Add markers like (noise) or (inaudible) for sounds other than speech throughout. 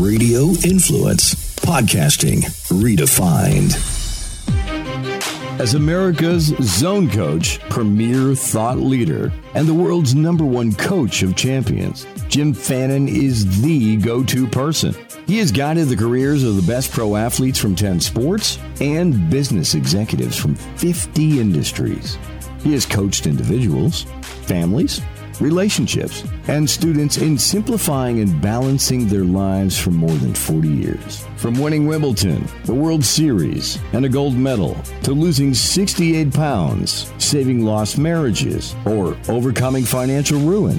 Radio Influence. Podcasting redefined. As America's zone coach, premier thought leader, and the world's number one coach of champions, Jim Fannin is the go to person. He has guided the careers of the best pro athletes from 10 sports and business executives from 50 industries. He has coached individuals, families, relationships, and students in simplifying and balancing their lives for more than 40 years. From winning Wimbledon, the World Series, and a gold medal, to losing 68 pounds, saving lost marriages, or overcoming financial ruin.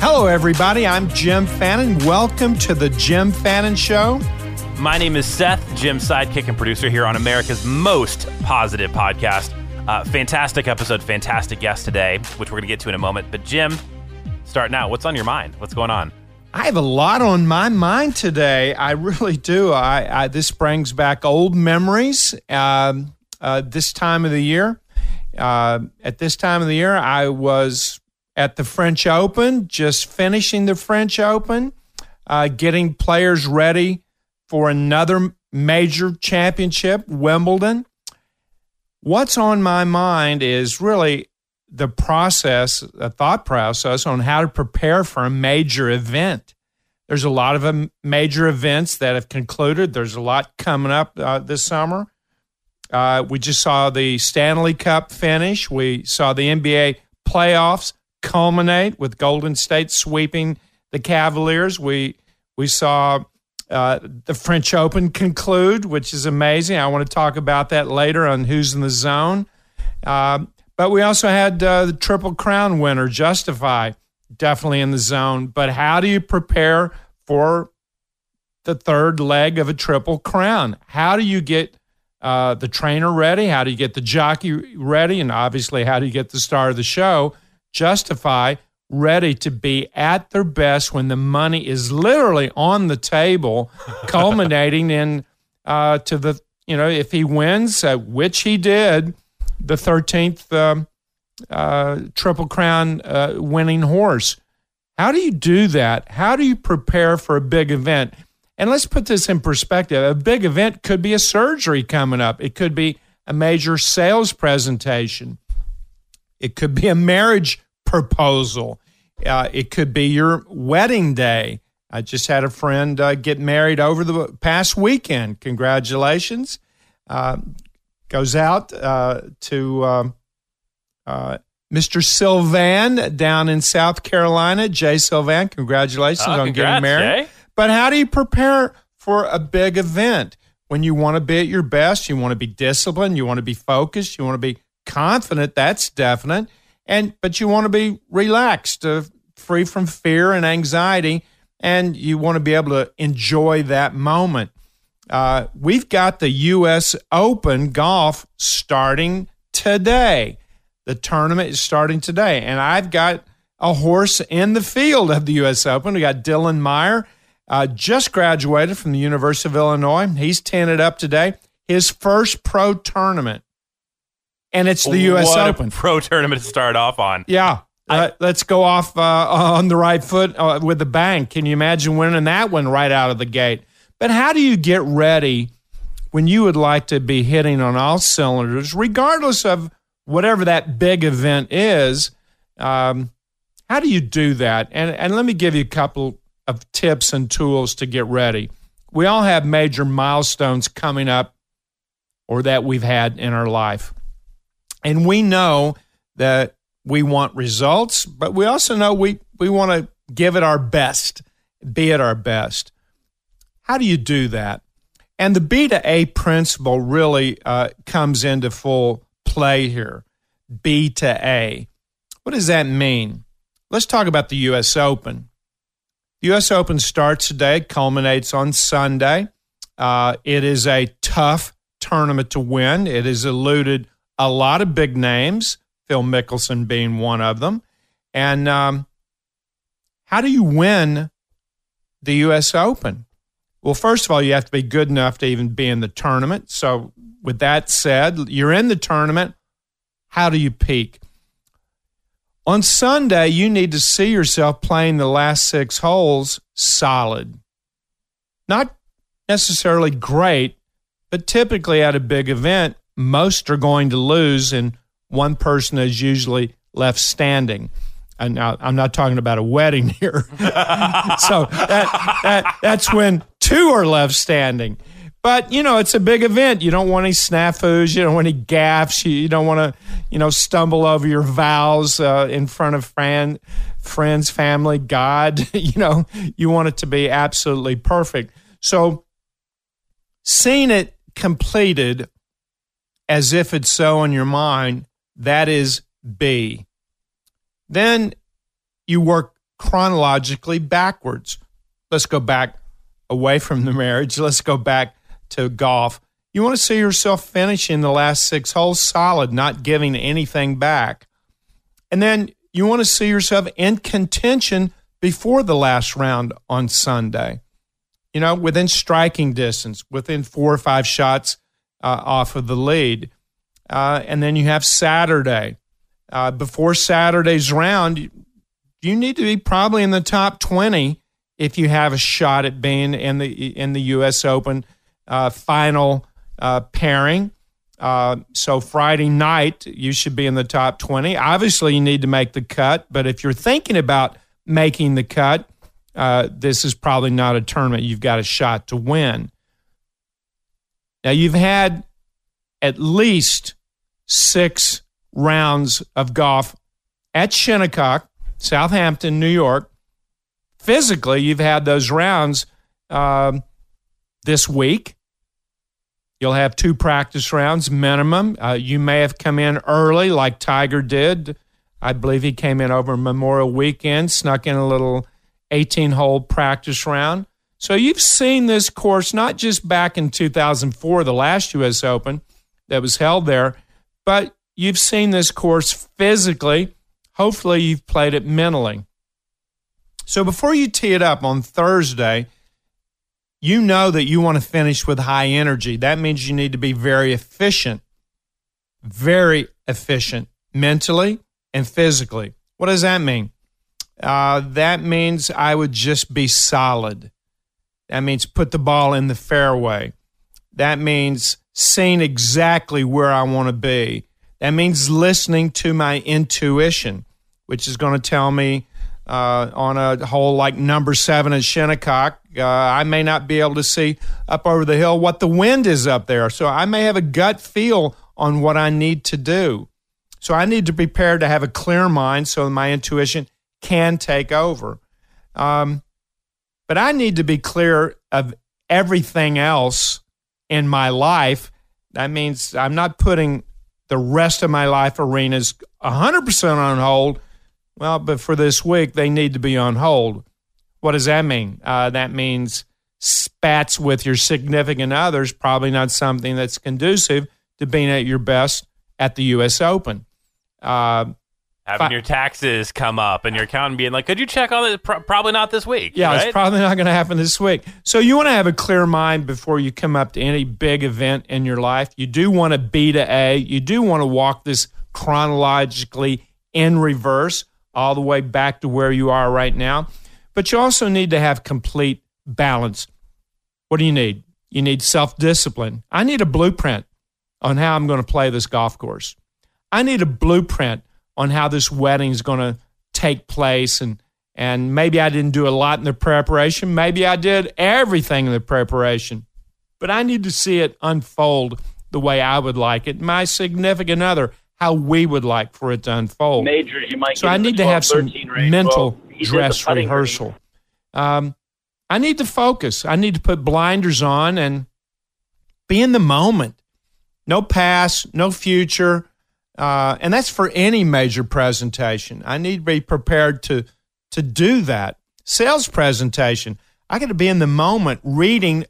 Hello, everybody. I'm Jim Fannin. Welcome to the Jim Fannin Show. My name is Seth, Jim's sidekick and producer here on America's most positive podcast. Uh, fantastic episode, fantastic guest today, which we're going to get to in a moment. But, Jim, starting out, what's on your mind? What's going on? I have a lot on my mind today. I really do. I, I this brings back old memories. Um, uh, this time of the year, uh, at this time of the year, I was at the French Open, just finishing the French Open, uh, getting players ready for another major championship, Wimbledon. What's on my mind is really the process, a thought process on how to prepare for a major event. There's a lot of um, major events that have concluded. There's a lot coming up uh, this summer. Uh, we just saw the Stanley Cup finish. We saw the NBA playoffs culminate with Golden State sweeping the Cavaliers. We we saw uh, the French Open conclude, which is amazing. I want to talk about that later on who's in the zone. Uh, but we also had uh, the Triple Crown winner, Justify, definitely in the zone. But how do you prepare for the third leg of a Triple Crown? How do you get uh, the trainer ready? How do you get the jockey ready? And obviously, how do you get the star of the show? Justify ready to be at their best when the money is literally on the table, (laughs) culminating in uh, to the you know if he wins, uh, which he did, the thirteenth um, uh, Triple Crown uh, winning horse. How do you do that? How do you prepare for a big event? And let's put this in perspective. A big event could be a surgery coming up. It could be a major sales presentation. It could be a marriage proposal. Uh, it could be your wedding day. I just had a friend uh, get married over the past weekend. Congratulations. Uh, goes out uh, to um, uh, Mr. Sylvan down in South Carolina. Jay Sylvan, congratulations Oh, on congrats, getting married. Jay. But how do you prepare for a big event? When you want to be at your best, you want to be disciplined, you want to be focused, you want to be confident. That's definite. And but you want to be relaxed, uh, free from fear and anxiety, and you want to be able to enjoy that moment. Uh, we've got the U.S. Open golf starting today. The tournament is starting today, and I've got a horse in the field of the U.S. Open. We got Dylan Meyer, uh, just graduated from the University of Illinois. He's tented up today. His first pro tournament and it's the U.S. What Open. pro tournament to start off on. Yeah. Uh, let's go off uh, on the right foot uh, with the bang. Can you imagine winning that one right out of the gate? But how do you get ready when you would like to be hitting on all cylinders, regardless of whatever that big event is? Um, how do you do that? And, and let me give you a couple of tips and tools to get ready. We all have major milestones coming up or that we've had in our life. And we know that we want results, but we also know we, we want to give it our best, be at our best. How do you do that? And the B to A principle really uh, comes into full play here. B to A. What does that mean? Let's talk about the U.S. Open. The U.S. Open starts today, culminates on Sunday. Uh, it is a tough tournament to win. It has eluded a lot of big names, Phil Mickelson being one of them. And um, how do you win the U.S. Open? Well, first of all, you have to be good enough to even be in the tournament. So, with that said, you're in the tournament. How do you peak? On Sunday, you need to see yourself playing the last six holes solid. Not necessarily great, but typically at a big event, most are going to lose, and one person is usually left standing. And now I'm not talking about a wedding (laughs) here. (laughs) so that, that, that's when two are left standing. But you know, it's a big event. You don't want any snafus. You don't want any gaffes. You, you don't want to, you know, stumble over your vows uh, in front of friend, friends, family, God. (laughs) you know, you want it to be absolutely perfect. So, seeing it completed as if it's so in your mind, that is B. Then you work chronologically backwards. Let's go back away from the marriage. Let's go back to golf. You want to see yourself finishing the last six holes solid, not giving anything back. And then you want to see yourself in contention before the last round on Sunday. You know, within striking distance, within four or five shots uh, off of the lead. Uh, and then you have Saturday. Uh, before Saturday's round, you need to be probably in the top 20 if you have a shot at being in the in the U.S. Open uh, final uh, pairing. Uh, so Friday night, you should be in the top 20. Obviously, you need to make the cut, but if you're thinking about making the cut, this is probably not a tournament you've got a shot to win. Now, you've had at least six rounds of golf at Shinnecock, Southampton, New York. Physically, you've had those rounds um, this week. You'll have two practice rounds minimum. Uh, you may have come in early, like Tiger did. I believe he came in over Memorial Weekend, snuck in a little 18 hole practice round. So you've seen this course not just back in 2004, the last U.S. Open that was held there, but you've seen this course physically. Hopefully, you've played it mentally. So before you tee it up on Thursday, you know that you want to finish with high energy. That means you need to be very efficient, very efficient mentally and physically. What does that mean? Uh, that means I would just be solid. That means put the ball in the fairway. That means seeing exactly where I want to be. That means listening to my intuition, which is going to tell me uh, on a hole like number seven at Shinnecock. Uh, I may not be able to see up over the hill what the wind is up there. So I may have a gut feel on what I need to do. So I need to prepare to have a clear mind so my intuition can take over. Um, but I need to be clear of everything else in my life. That means I'm not putting the rest of my life arenas 100% on hold well, but for this week, they need to be on hold. What does that mean? Uh, that means spats with your significant others, probably not something that's conducive to being at your best at the U.S. Open. Uh, Having fi- your taxes come up and your accountant being like, could you check on it? Pro- probably not this week. Yeah, right? it's probably not going to happen this week. So you want to have a clear mind before you come up to any big event in your life. You do want to B to A. You do want to walk this chronologically in reverse all the way back to where you are right now. But you also need to have complete balance. What do you need? You need self discipline. I need a blueprint on how I'm going to play this golf course. I need a blueprint on how this wedding is going to take place and and maybe I didn't do a lot in the preparation. Maybe I did everything in the preparation. But I need to see it unfold the way I would like it. My significant other how we would like for it to unfold. Majors, you might. So I need 12, to have some mental well, dress rehearsal. Um, I need to focus. I need to put blinders on and be in the moment. No past, no future, uh, and that's for any major presentation. I need to be prepared to to do that. Sales presentation. I got to be in the moment, reading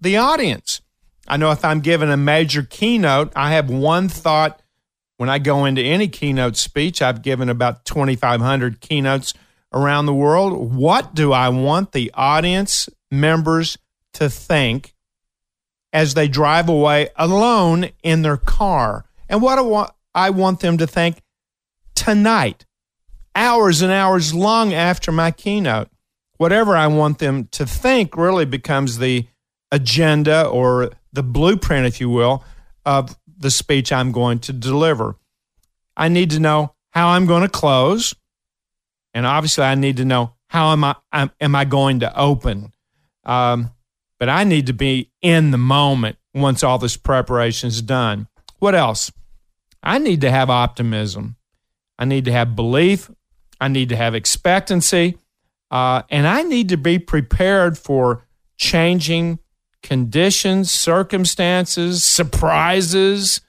the audience. I know if I'm giving a major keynote, I have one thought when I go into any keynote speech. I've given about 2,500 keynotes around the world. What do I want the audience members to think as they drive away alone in their car? And what do I want them to think tonight, hours and hours long after my keynote? Whatever I want them to think really becomes the agenda or the blueprint, if you will, of the speech I'm going to deliver. I need to know how I'm going to close. And obviously, I need to know how am I, am I going to open. Um, but I need to be in the moment once all this preparation is done. What else? I need to have optimism. I need to have belief. I need to have expectancy. Uh, and I need to be prepared for changing conditions, circumstances, surprises.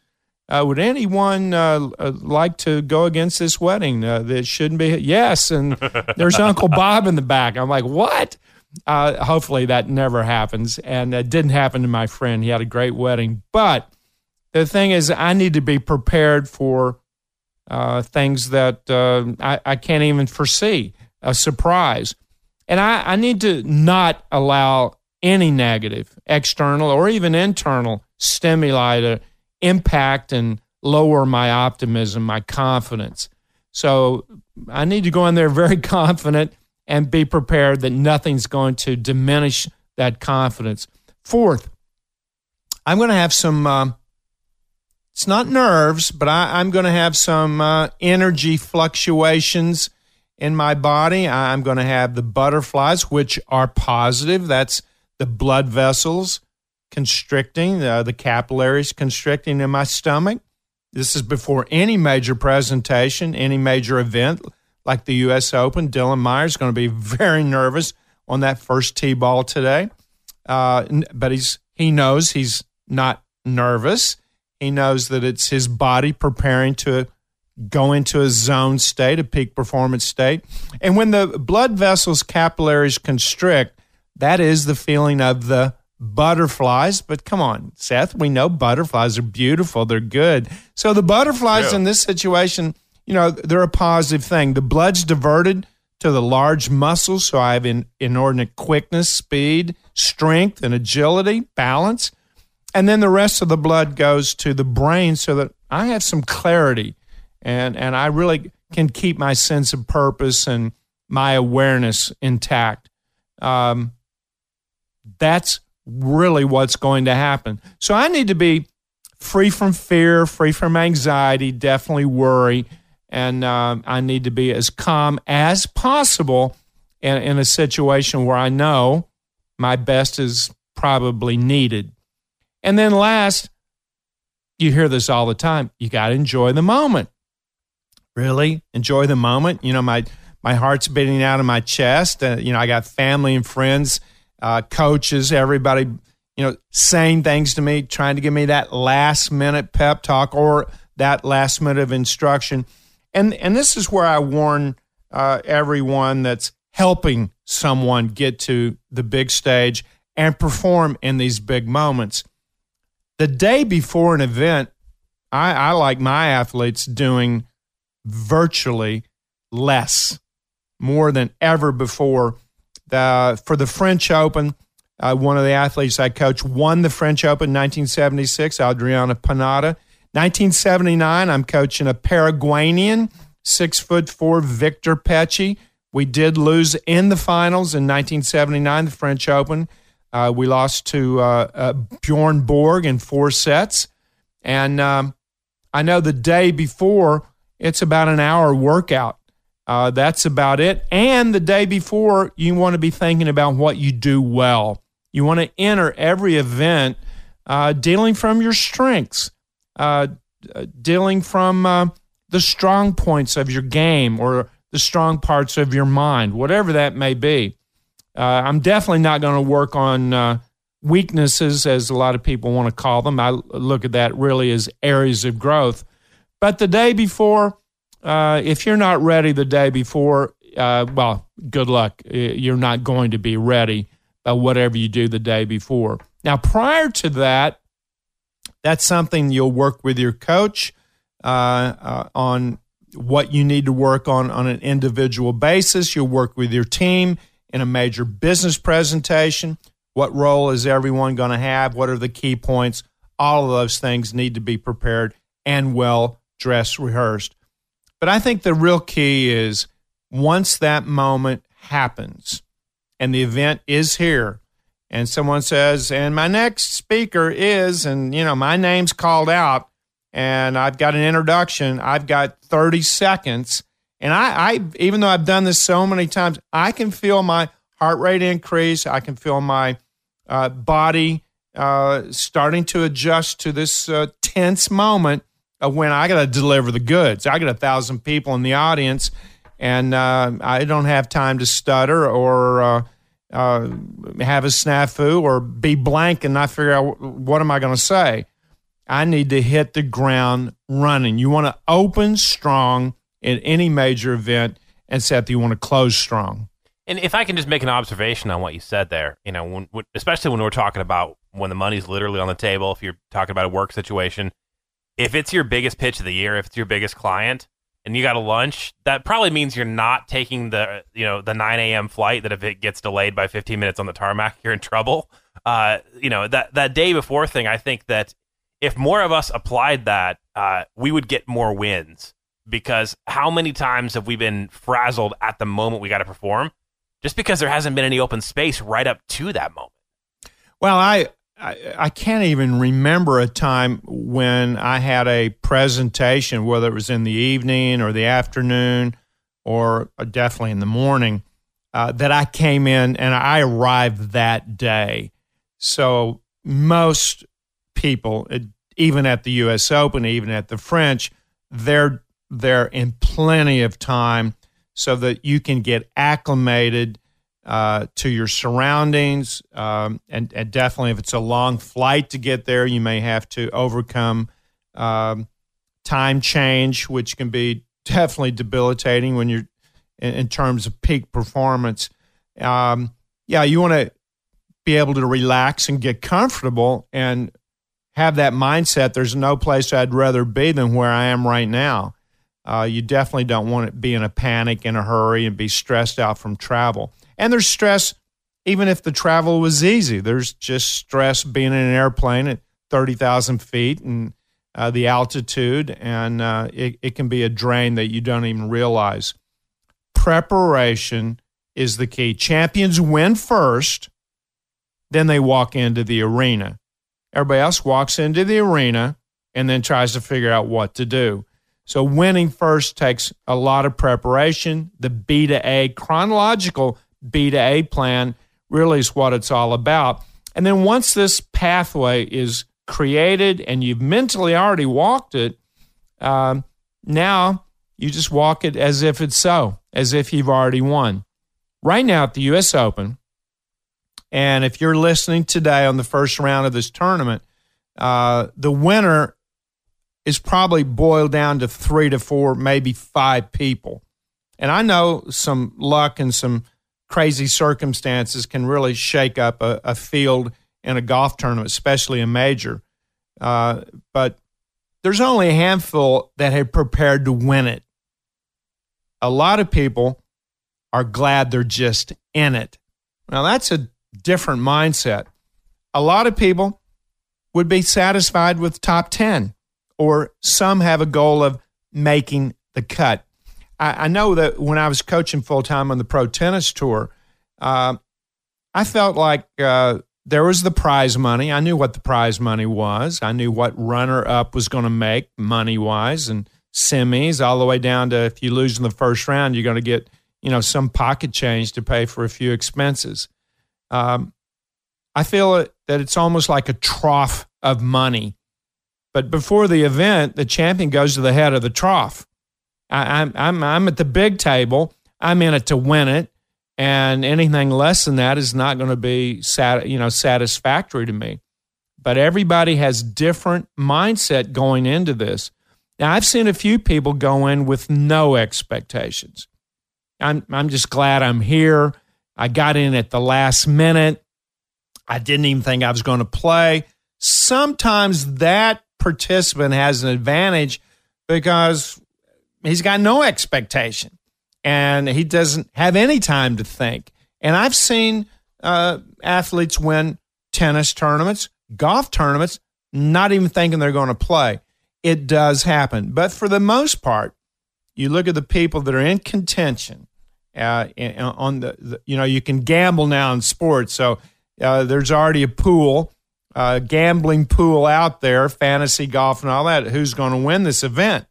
Uh, would anyone uh, uh, like to go against this wedding uh, that shouldn't be? Yes. And (laughs) there's Uncle Bob in the back. I'm like, what? Uh, hopefully that never happens. And it didn't happen to my friend. He had a great wedding. But the thing is, I need to be prepared for uh, things that I, I can't even foresee, a surprise. And I, I need to not allow any negative, external or even internal stimuli to impact and lower my optimism, my confidence. So I need to go in there very (laughs) confident and be prepared that nothing's going to diminish that confidence. Fourth, I'm going to have some, uh, it's not nerves, but I, am going to have some uh, energy fluctuations in my body. I'm going to have the butterflies, which are positive. That's the blood vessels constricting, uh, the capillaries constricting in my stomach. This is before any major presentation, any major event like the U.S. Open. Dylan Myers is going to be (laughs) very nervous on that first tee ball today, uh, but he's he knows he's not nervous. He knows that it's his body preparing to go into a zone state, a peak performance state. And when the blood vessels capillaries constrict, that is the feeling of the butterflies. But come on, Seth, we know butterflies are beautiful, they're good. So the butterflies yeah. in this situation, you know, they're a positive thing. The blood's diverted to the large muscles, so I have in, inordinate quickness, speed, strength, and agility, balance. And then the rest of the blood goes to the brain so that I have some clarity and, and I really can keep my sense of purpose and my awareness intact. Um, that's really what's going to happen. So I need to be free from fear, free from anxiety, definitely worry, and uh, I need to be as calm as possible in, in a situation where I know my best is probably needed. And then last, you hear this all the time. You got to enjoy the moment. Really enjoy the moment. You know, my my heart's beating out of my chest. Uh, you know, I got family and friends uh, coaches, everybody, you know, saying things to me, trying to give me that last minute pep talk or that last minute of instruction. And, and this is where I warn uh, everyone that's helping someone get to the big stage and perform in these big moments. The day before an event, I, I like my athletes doing virtually less, more than ever before the, for the French Open, uh, one of the athletes I coach won the French Open in 1976, Adriano Panatta. 1979, I'm coaching a Paraguayan, six foot four Victor Pecci. We did lose in the finals in 1979, the French Open. Uh, we lost to uh, uh, Bjorn Borg in four sets. And um, I know the day before, it's about an hour workout. Uh, that's about it. And the day before, you want to be thinking about what you do well. You want to enter every event dealing from your strengths, dealing from the strong points of your game or the strong parts of your mind, whatever that may be. Uh, I'm definitely not going to work on uh, weaknesses, as a lot of people want to call them. I look at that really as areas of growth. But the day before, uh, if you're not ready the day before, uh, well, good luck. You're not going to be ready by whatever you do the day before. Now, prior to that, That's something you'll work with your coach uh, uh, on what you need to work on on an individual basis. You'll work with your team in a major business presentation. What role is everyone going to have? What are the key points? All of those things need to be prepared and well dressed, rehearsed. But I think the real key is once that moment happens and the event is here, and someone says, and my next speaker is, and you know, my name's called out, and I've got an introduction, I've got 30 seconds. And I, I even though I've done this so many times, I can feel my heart rate increase. I can feel my uh, body uh, starting to adjust to this uh, tense moment of when I got to deliver the goods. I got a thousand people in the audience, and uh, I don't have time to stutter or uh, uh, have a snafu or be blank and not figure out what am I going to say. I need to hit the ground running. You want to open strong in any major event, and Seth, you want to close strong. And if I can just make an observation on what you said there, you know, when, when, especially when we're talking about when the money's literally on the table, if you're talking about a work situation, if it's your biggest pitch of the year, if it's your biggest client, and you got a lunch, that probably means you're not taking the you know the 9 a.m. flight. That if it gets delayed by 15 minutes on the tarmac, (laughs) you're in trouble. Uh, you know that that day before thing. I think that if more of us applied that, uh, we would get more wins. Because how many times have we been frazzled at the moment we got to perform, just because there hasn't been any open space right up to that moment? Well, I I, I can't even remember a time when I had a presentation, whether it was in the evening or the afternoon or definitely in the morning, uh, that I came in and I arrived that day. So most people, even at the U.S. Open, even at the French, they're they're in plenty of time so that you can get acclimated uh, to your surroundings. Um, and, and, definitely, if it's a long flight to get there, you may have to overcome um, time change, which can be definitely debilitating when you're in, in terms of peak performance. Um, yeah, you want to be able to relax and get comfortable and have that mindset. There's no place I'd rather be than where I am right now. Uh, you definitely don't want to be in a panic, in a hurry, and be stressed out from travel. And there's stress even if the travel was easy. There's just stress being in an airplane at 30,000 feet and uh, the altitude, and uh, it, it can be a drain that you don't even realize. Preparation is the key. Champions win first, then they walk into the arena. Everybody else walks into the arena and then tries to figure out what to do. So winning first takes a lot of preparation. The B to A chronological B to A plan really is what it's all about. And then once this pathway is created and you've mentally already walked it, um, now you just walk it as if it's so, as if you've already won. Right now at the U.S. Open, and if you're listening today on the first round of this tournament, uh, the winner is probably boiled down to three to four, maybe five people. And I know some luck and some crazy circumstances can really shake up a, a field in a golf tournament, especially a major. Uh, but there's only a handful that have prepared to win it. A lot of people are glad they're just in it. Now, that's a different mindset. A lot of people would be satisfied with top 10, or some have a goal of making the cut. I, I know that when I was coaching full time on the pro tennis tour, uh, I felt like uh, there was the prize money. I knew what the prize money was. I knew what runner up was going to make money wise and semis, all the way down to if you lose in the first round, you're going to get you know some pocket change to pay for a few expenses. Um, I feel that it's almost like a trough of money. But before the event, the champion goes to the head of the trough. I, I'm, I'm, I'm at the big table. I'm in it to win it, and anything less than that is not going to be sat, you know satisfactory to me. But everybody has different mindset going into this. Now, I've seen a few people go in with no expectations. I'm I'm just glad I'm here. I got in at the last minute. I didn't even think I was going to play. sometimes that participant has an advantage because he's got no expectation and he doesn't have any time to think. And I've seen uh, athletes win tennis tournaments, golf tournaments, not even thinking they're going to play. It does happen. But for the most part, you look at the people that are in contention. Uh, on the, the, you know, you can gamble now in sports. So uh, there's already a pool, uh, gambling pool out there, fantasy golf and all that. Who's going to win this event?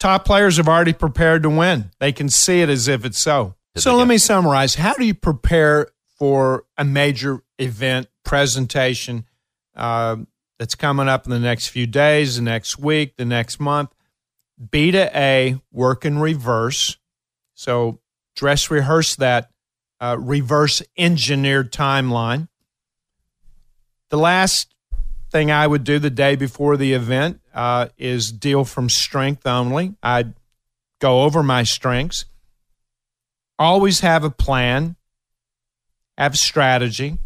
Top players have already prepared to win. They can see it as if it's so. So let me summarize. How do you prepare for a major event presentation uh, that's coming up in the next few days, the next week, the next month? B to A work in reverse. So dress rehearse that uh, reverse engineered timeline. The last thing I would do the day before the event uh, is deal from strength only. I'd go over my strengths. Always have a plan, have strategy,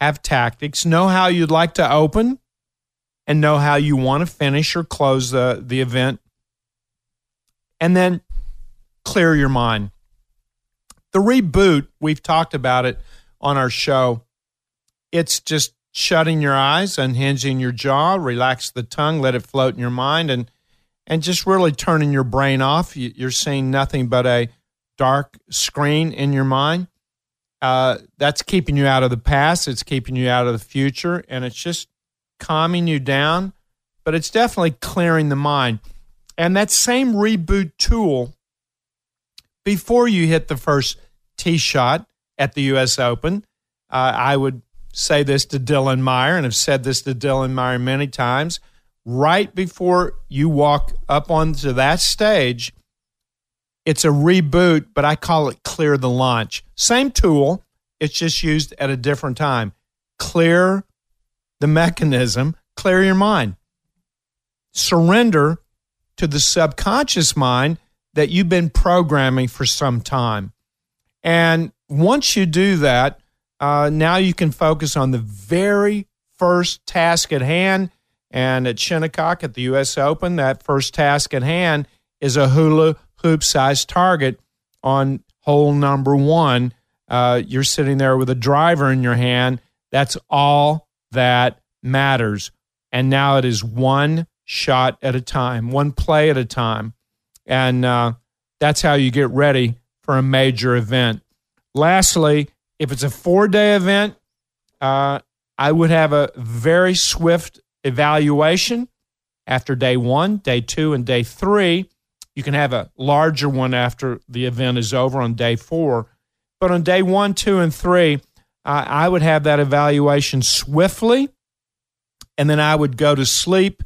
have tactics, know how you'd like to open, and know how you want to finish or close the, the event. And then clear your mind. The reboot, we've talked about it on our show. It's just shutting your eyes, unhinging your jaw, relax the tongue, let it float in your mind, and and just really turning your brain off. You're seeing nothing but a dark screen in your mind. Uh, that's keeping you out of the past. It's keeping you out of the future, and it's just calming you down. But it's definitely clearing the mind. And that same reboot tool, before you hit the first tee shot at the U.S. Open, uh, I would say this to Dylan Meyer, and have said this to Dylan Meyer many times. Right before you walk up onto that stage, it's a reboot, but I call it clear the launch. Same tool, it's just used at a different time. Clear the mechanism, clear your mind. Surrender to the subconscious mind that you've been programming for some time. And once you do that, uh, now you can focus on the very first task at hand. And at Shinnecock at the U.S. Open, that first task at hand is a hula hoop sized target on hole number one. Uh, you're sitting there with a driver in your hand. That's all that matters. And now it is one shot at a time, one play at a time. And uh, that's how you get ready for a major event. Lastly, if it's a four day event, uh, I would have a very swift evaluation after day one, day two, and day three. You can have a larger one after the event is over on day four. But on day one, two, and three, uh, I would have that evaluation swiftly. And then I would go to sleep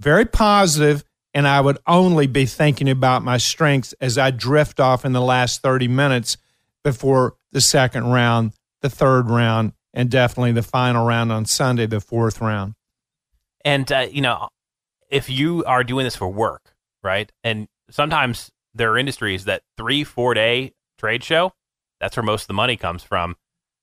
very positive, and I would only be thinking about my strengths as I drift off in the last 30 minutes before the second round, the third round, and definitely the final round on Sunday, the fourth round. And, uh, you know, if you are doing this for work, right? And sometimes there are industries that three, four day trade show, that's where most of the money comes from.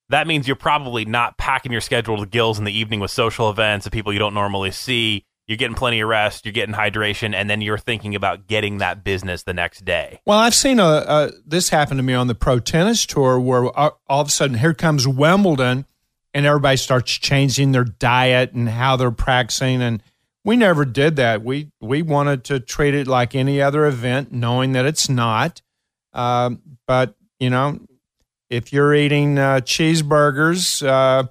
That means you're probably not packing your schedule to gills in the evening with social events and people you don't normally see you're getting plenty of rest, you're getting hydration, and then you're thinking about getting that business the next day. Well, I've seen a, a this happen to me on the pro tennis tour where all of a sudden here comes Wimbledon, and everybody starts changing their diet and how they're practicing, and we never did that. We we wanted to treat it like any other event, knowing that it's not. Um, but you know, if you're eating uh, cheeseburgers. Uh,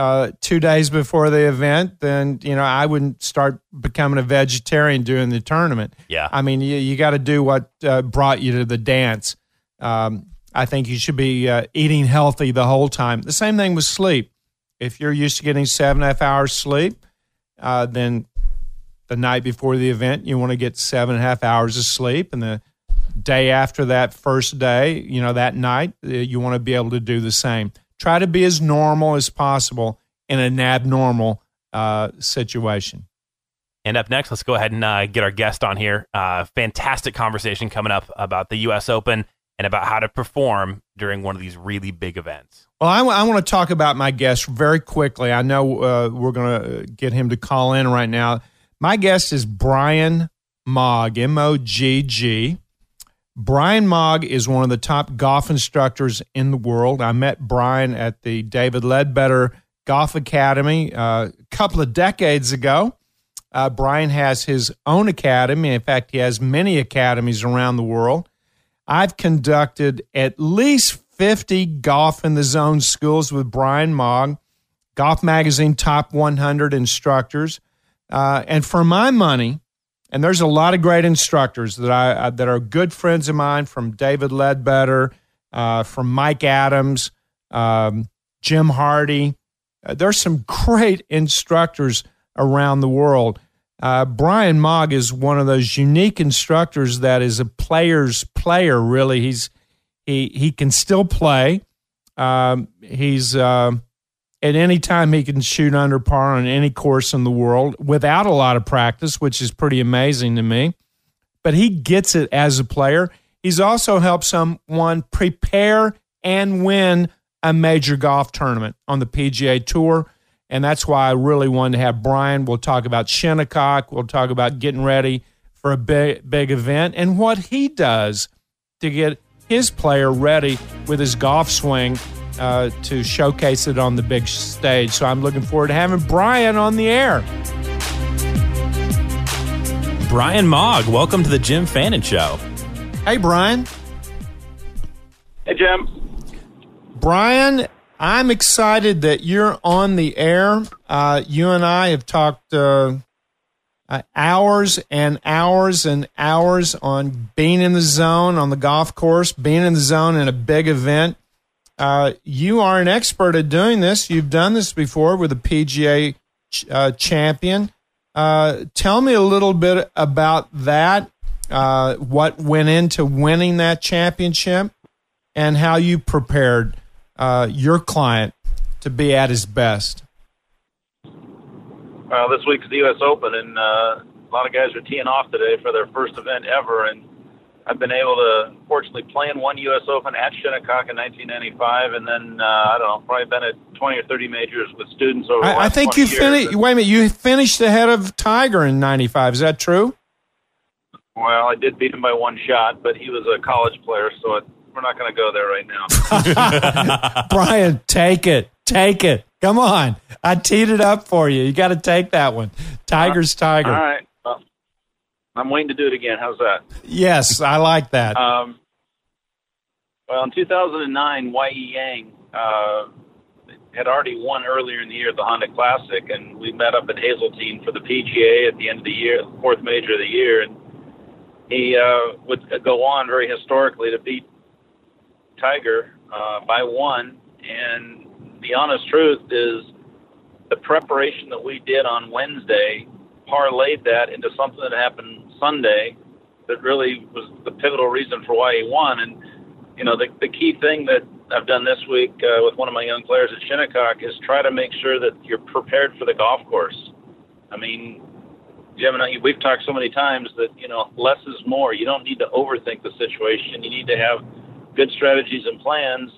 uh, two days before the event, then you know I wouldn't start becoming a vegetarian during the tournament. Yeah, I mean you, you got to do what uh, brought you to the dance. Um, I think you should be uh, eating healthy the whole time. The same thing with sleep. If you're used to getting seven and a half hours sleep, uh, then the night before the event you want to get seven and a half hours of sleep, and the day after that first day, you know that night uh, you want to be able to do the same try to be as normal as possible in an abnormal uh, situation. And up next, let's go ahead and uh, get our guest on here. Uh, fantastic conversation coming up about the U.S. Open and about how to perform during one of these really big events. Well, I, w- I want to talk about my guest very quickly. I know uh, we're going to get him to call in right now. My guest is Brian Mogg, M O G G. Brian Mogg is one of the top golf instructors in the world. I met Brian at the David Leadbetter Golf Academy uh, a couple of decades ago. Uh, Brian has his own academy. In fact, he has many academies around the world. I've conducted at least 50 golf in the zone schools with Brian Mogg, Golf Magazine top 100 instructors. Uh, and for my money, and there's a lot of great instructors that I uh, that are good friends of mine, from David Leadbetter, uh, from Mike Adams, um, Jim Hardy. Uh, there's some (laughs) great instructors around the world. Uh, Brian Mogg is one of those unique instructors that is a player's player. Really, he's he he can still play. Um, he's uh, at any time he can shoot under par on any course in the world without a lot of practice, which is pretty amazing to me. But he gets it as a player. He's also helped someone prepare and win a major golf tournament on the PGA Tour and that's why I really wanted to have Brian. We'll talk about Shinnecock. We'll talk about getting ready for a big, big event and what he does to get his player ready with his golf swing uh, to showcase it on the big stage. So I'm looking forward to having Brian on the air. Brian Mogg, welcome to the Jim Fannin Show. Hey, Brian. Hey, Jim. Brian, I'm excited that you're on the air. Uh, you and I have talked uh, uh, hours and hours and hours on being in the zone on the golf course, being in the zone in a big event. Uh, you are an expert at doing this. You've done this before with a PGA uh, champion. Uh, tell me a little bit about that. what went into winning that championship, and how you prepared uh, your client to be at his best? Well, this week's the U.S. Open, and uh, a lot of guys are teeing off today for their first event ever. And I've been able to, fortunately, play in one U.S. Open at Shinnecock in 1995, and then uh, I don't know, probably been at 20 or 30 majors with students over. I, I think you finished. Wait a minute, you finished ahead of Tiger in '95. Is that true? Well, I did beat him by one shot, but he was a college player, so it, we're not going to go there right now. (laughs) Brian, take it. Take it. Come on. I teed it up for you. You got to take that one. Tiger's Tiger. All right. I'm waiting to do it again. How's that? Yes, I like that. Um, well, in 2009, Y.E. Yang uh, had already won earlier in the year the Honda Classic, and we met up at Hazeltine for the PGA at the end of the year, the fourth major of the year. And he uh, would go on very historically to beat Tiger uh, by one. And the honest truth is, the preparation that we did on Wednesday parlayed that into something that happened Sunday that really was the pivotal reason for why he won. And you know, the the key thing that I've done this week uh, with one of my young players at Shinnecock is try to make sure that you're prepared for the golf course. I mean, Jim and I, we've talked so many times that you know less is more. You don't need to overthink the situation. You need to have good strategies and plans,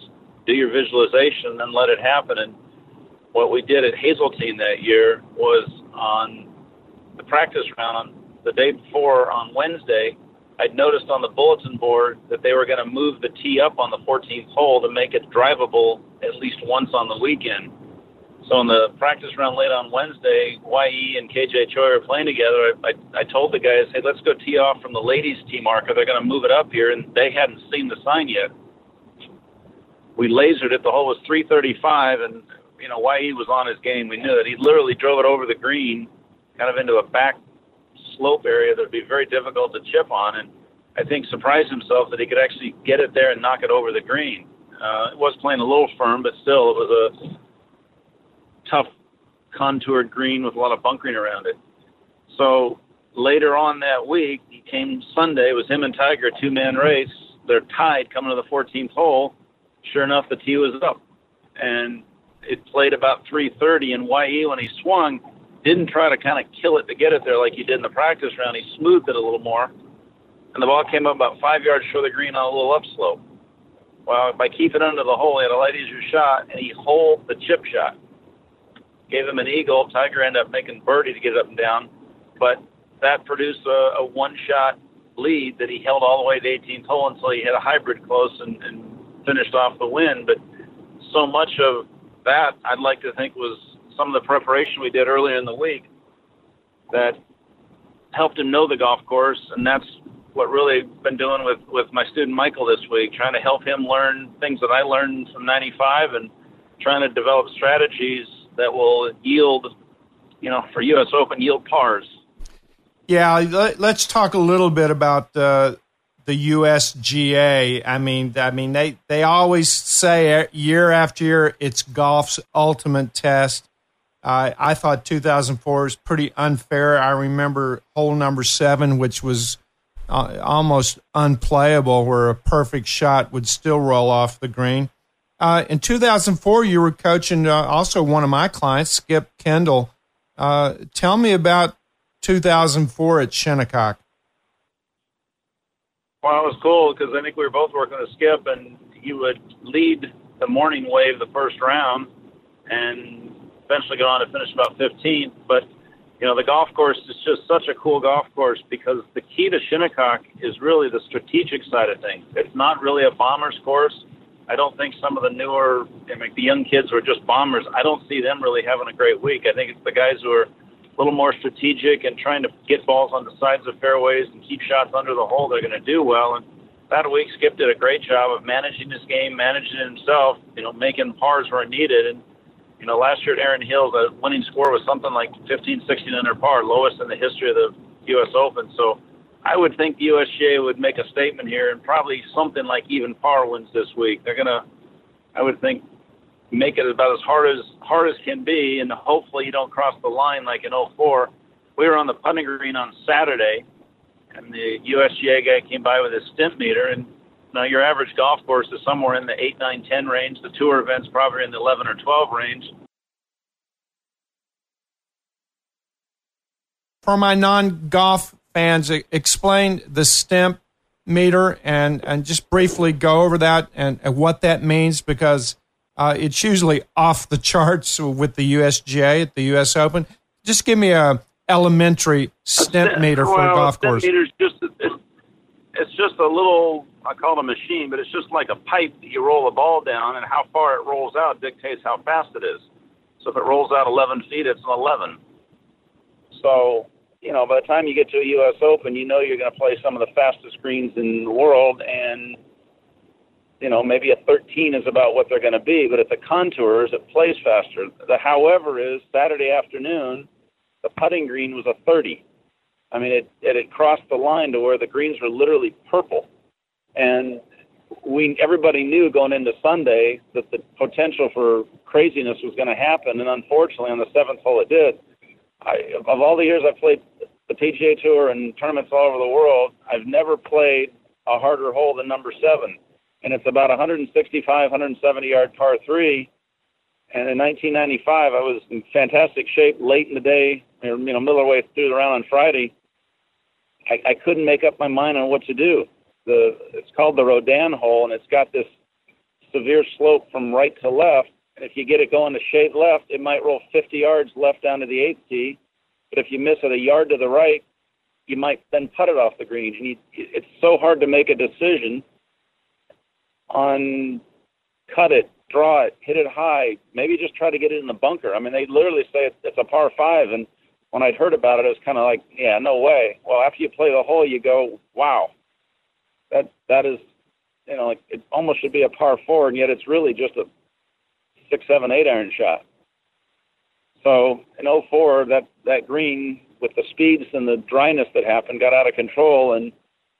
do your visualization, and let it happen. And what we did at Hazeltine that year was on the practice round on the day before on Wednesday, I'd noticed on the bulletin board that they were going to move the tee up on the 14th hole to make it drivable at least once on the weekend. So in the practice round late on Wednesday, YE and KJ Choi are playing together. I, I, I told the guys, hey, let's go tee off from the ladies' tee marker. They're going to move it up here, and they hadn't seen the sign yet. We lasered it. The hole was 335, and you know YE was on his game. We knew it. He literally drove it over the green, kind of into a back slope area that would be very difficult to chip on, and I think surprised himself that he could actually get it there and knock it over the green. Uh, it was playing a little firm, but still, it was a tough contoured green with a lot of bunkering around it. So later on that week, he came Sunday. It was him and Tiger, two man race. They're tied coming to the 14th hole. Sure enough, the tee was up, and it played about 3:30. And Ye, when he swung, didn't try to kind of kill it to get it there like he did in the practice round. He smoothed it a little more, and the ball came up about five yards short of the green on a little upslope. Well, if I keep it under the hole, he had a light easier shot, and he holed the chip shot. Gave him an eagle. Tiger ended up making birdie to get it up and down, but that produced a, a one-shot lead that he held all the way to 18th hole until he hit a hybrid close and, and finished off the win. But so much of that, I'd like to think, was some of the preparation we did earlier in the week that helped him know the golf course, and that's what really been doing with with my student Michael this week, trying to help him learn things that I learned from '95, and trying to develop strategies that will yield, you know, for U.S. Open, yield pars. Yeah, let's talk a little bit about uh, the USGA. I mean, I mean they they always say year after year it's golf's ultimate test. Uh, I thought 2004 was pretty unfair. I remember hole number seven, which was uh, almost unplayable, where a perfect shot would still roll off the green. Uh, in 2004, you were coaching uh, also one of my clients, Skip Kendall. Uh, tell me about 2004 at Shinnecock. Well, it was cool because I think we were both working with Skip, and he would lead the morning wave the first round, and eventually go on to finish about 15th. But you know, the golf course is just such a cool golf course because the key to Shinnecock is really the strategic side of things. It's not really a bomber's course. I don't think some of the newer, I mean, the young kids who are just bombers, I don't see them really having a great week. I think it's the guys who are a little more strategic and trying to get balls on the sides of fairways and keep shots under the hole. They're going to do well. And that week, Skip did a great job of managing his game, managing himself, you know, making pars where needed. And you know, last year at Erin Hills, the winning score was something like 15, 16 under par, lowest in the history of the U.S. Open. So I would think the USGA would make a statement here and probably something like even par wins this week. They're gonna, I would think, make it about as hard as hard as can be, and hopefully you don't cross the line like in 04. We were on the putting green on Saturday, and the USGA guy came by with his Stimpmeter, and now, your average golf course is somewhere in the 8, 9, 10 range. The tour event's probably in the 11 or 12 range. For my non golf fans, explain the stimp meter and, and just briefly go over that and, and what that means because uh, it's usually off the charts with the USGA at the US Open. Just give me a elementary stimp meter for well, a golf course. Meter's just it's just a little I call it a machine, but it's just like a pipe that you roll a ball down, and how far it rolls out dictates how fast it is. So if it rolls out 11 feet, it's an 11. So, you know, by the time you get to a U.S. Open, you know you're going to play some of the fastest greens in the world, and, you know, maybe a 13 is about what they're going to be, but at the contours, it plays faster. The however is Saturday afternoon, the putting green was a 30. I mean, it, it had crossed the line to where the greens were literally purple and we everybody knew going into Sunday that the potential for craziness was going to happen, and unfortunately, on the seventh hole, it did. I, of all the years I've played the PGA Tour and tournaments all over the world, I've never played a harder hole than number seven, and it's about 165, 170 yard par three. And in 1995, I was in fantastic shape late in the day, you know, middle of the way through the round on Friday. I, I couldn't make up my mind on what to do the it's called the Redan hole, and it's got this severe slope from right to left. And if you get it going to shade left, it might roll 50 yards left down to the eighth tee. But if you miss it a yard to the right, you might then putt it off the green. And you, it's so hard to make a decision on cut it, draw it, hit it high, maybe just try to get it in the bunker. I mean, they literally say it's a par five, and when I'd heard about it, it was kind of like, yeah, no way. Well, after you play the hole, you go, wow, that that is, you know, like it almost should be a par four, and yet it's really just a six, seven, eight iron shot. So in 04, that that green with the speeds and the dryness that happened got out of control, and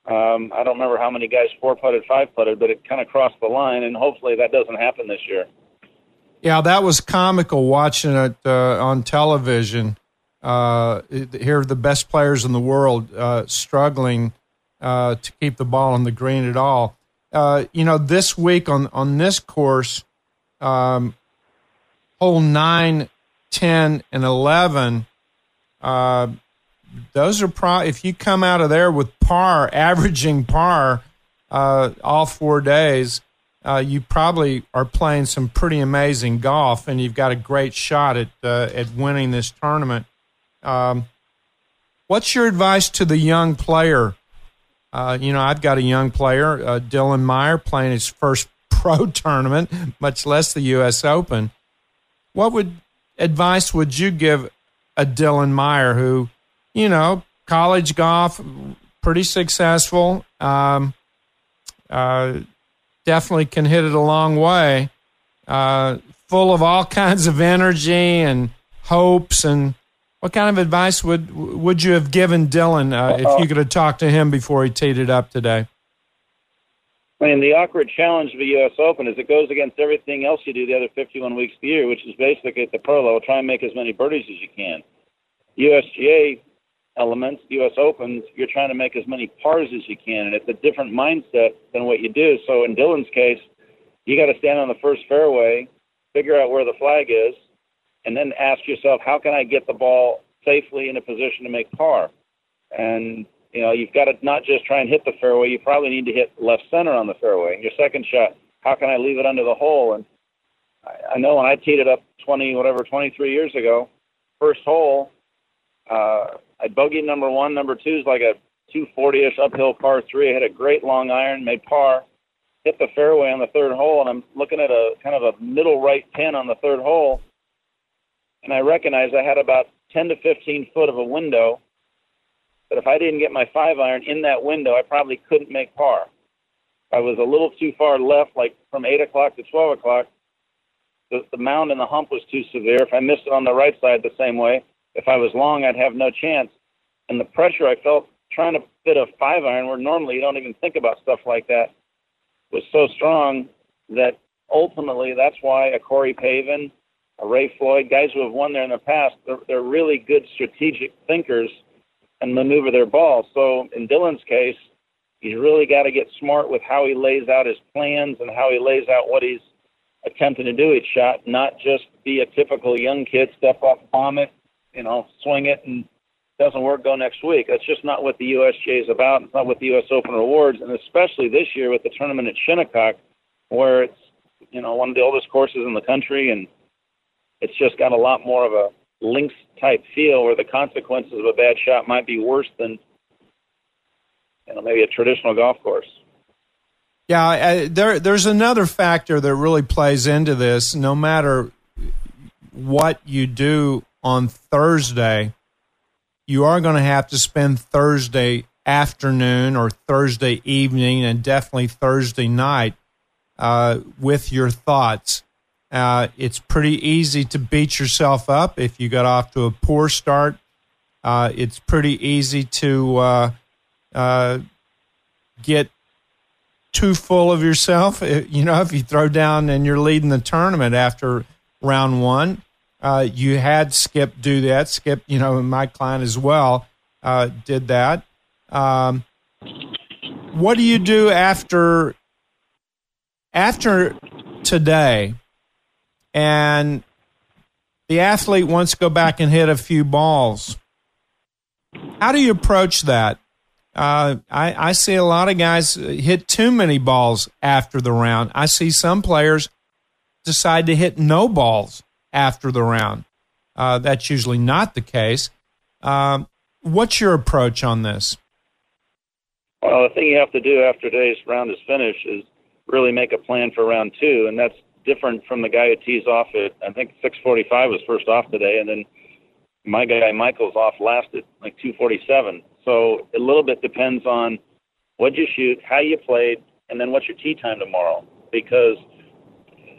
um, I don't remember how many guys four putted, five putted, but it kind of crossed the line, and hopefully that doesn't happen this year. Yeah, that was comical watching it uh, on television. Uh, here, the best players in the world uh, struggling uh, to keep the ball on the green at all. Uh, you know, this week on, on this course, um, hole 9, 10, and 11, uh, those are pro. If you come out of there with par, (laughs) averaging par uh, all four days, uh, you probably are playing some pretty amazing golf, and you've got a great shot at uh, at winning this tournament. Um, what's your advice to the young player? Uh, you know, I've got a young player, uh, Dylan Meyer, playing his first (laughs) pro tournament, much less the U.S. Open. What would advice would you give a Dylan Meyer who, you know, college golf, pretty successful, um, uh, definitely can hit it a long way, uh, full of all (laughs) kinds of energy and hopes and what kind of advice would would you have given Dylan uh, if you could have talked to him before he teed it up today? I mean, the awkward challenge of the U.S. Open is it goes against everything else you do the other 51 weeks of the year, which is basically at the pro level, try and make as many birdies as you can. USGA elements, U.S. Opens, you're trying to make as many pars as you can, and it's a different mindset than what you do. So in Dylan's case, you got to stand on the first fairway, figure out where the flag is, and then ask yourself, how can I get the ball safely in a position to make par? And you know, you've got to not just try and hit the fairway. You probably need to hit left center on the fairway. And your second shot, how can I leave it under the hole? And I, I know when I teed it up 20, whatever, 23 years ago, first hole, uh, I bogeyed number one. Number two is like a 240-ish uphill par three. I hit a great long iron, made par, hit the fairway on the third hole, and I'm looking at a kind of a middle right pin on the third hole, and I recognized I had about 10 to 15 foot of a window but if I didn't get my five iron in that window, I probably couldn't make par. I was a little too far left, like from 8 o'clock to 12 o'clock. The, the mound and the hump was too severe. If I missed it on the right side the same way, if I was long, I'd have no chance. And the pressure I felt trying to fit a five iron, where normally you don't even think about stuff like that, was so strong that ultimately that's why a Corey Pavin, a Ray Floyd, guys who have won there in the past, they're, they're really good strategic thinkers – and maneuver their ball. So in Dylan's case, he's really got to get smart with how he lays out his plans and how he lays out what he's attempting to do each shot, not just be a typical young kid, step up, bomb it, you know, swing it, and doesn't work, go next week. That's just not what the USGA is about. It's not what the U.S. Open rewards, and especially this year with the tournament at Shinnecock, where it's you know one of the oldest courses in the country, and it's just got a lot more of a links type feel where the consequences of a bad shot might be worse than you know maybe a traditional golf course. Yeah, there there's another factor that really plays into this. No matter what you do on Thursday, you are going to have to spend Thursday afternoon or Thursday evening and definitely Thursday night uh, with your thoughts. Uh, it's pretty easy to beat yourself up if you got off to a poor start. Uh, it's pretty easy to uh, uh get too full of yourself. (laughs) You know, if you throw down and you're leading the tournament after round one, uh, you had Skip do that. Skip, you know, my client as well uh, did that. Um, what do you do after after today? And the athlete wants to go back and hit a few balls. How do you approach that? Uh, I, I see a lot of guys hit too many balls after the round. I see some players decide to hit no balls after the round. Uh, that's usually not the case. Um, what's your approach on this? Well, the thing you have to do after today's round is finished is really make a plan for round two, and that's different from the guy who tees off at I think 6:45 was first off today, and then my guy Michael's off last at like 2:47. So a little bit depends on what you shoot, how you played, and then what's your tee time tomorrow. Because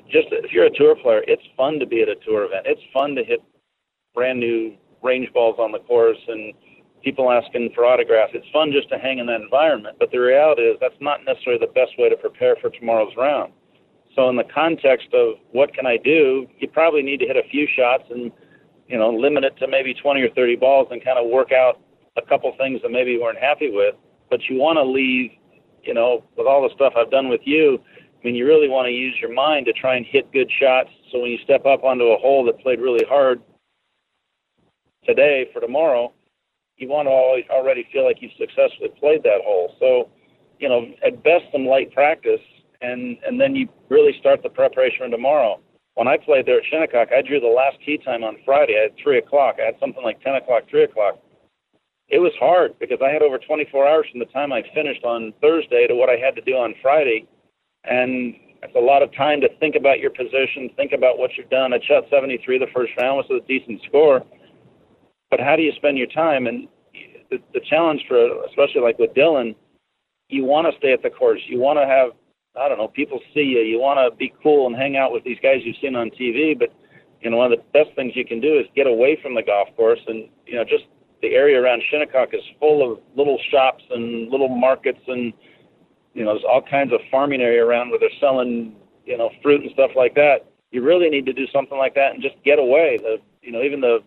just if you're a tour player, it's fun to be at a tour event. It's fun to hit brand new range balls on the course and people asking for autographs. It's fun just to hang in that environment. But the reality is that's not necessarily the best way to prepare for tomorrow's round. So in the context of what can I do, you probably need to hit a few shots and you know limit it to maybe 20 or 30 balls and kind of work out a couple things that maybe you weren't happy with. But you want to leave, you know, with all the stuff I've done with you. I mean, you really want to use your mind to try and hit good shots. So when you step up onto a hole that played really hard today for tomorrow, you want to always already feel like you've successfully played that hole. So, you know, at best some light practice and and then you really start the preparation for tomorrow. When I played there at Shinnecock, I drew the last tee time on Friday at three o'clock. I had something like ten o'clock, three o'clock. It was hard because I had over 24 hours from the time I finished on Thursday to what I had to do on Friday, and it's a lot of time to think about your position, think about what you've done. I shot 73 the first round, which was a decent score. But how do you spend your time? And the, the challenge for, especially like with Dylan, you want to stay at the course. You want to have, I don't know, people see you. You want to be cool and hang out with these guys you've seen on TV. But you know, one of the best things you can do is get away from the golf course. And you know, just the area around Shinnecock is full of little shops and little markets and you know, there's all kinds of farming area around where they're selling, you know, fruit and stuff like that. You really need to do something like that and just get away. The, you know, even the,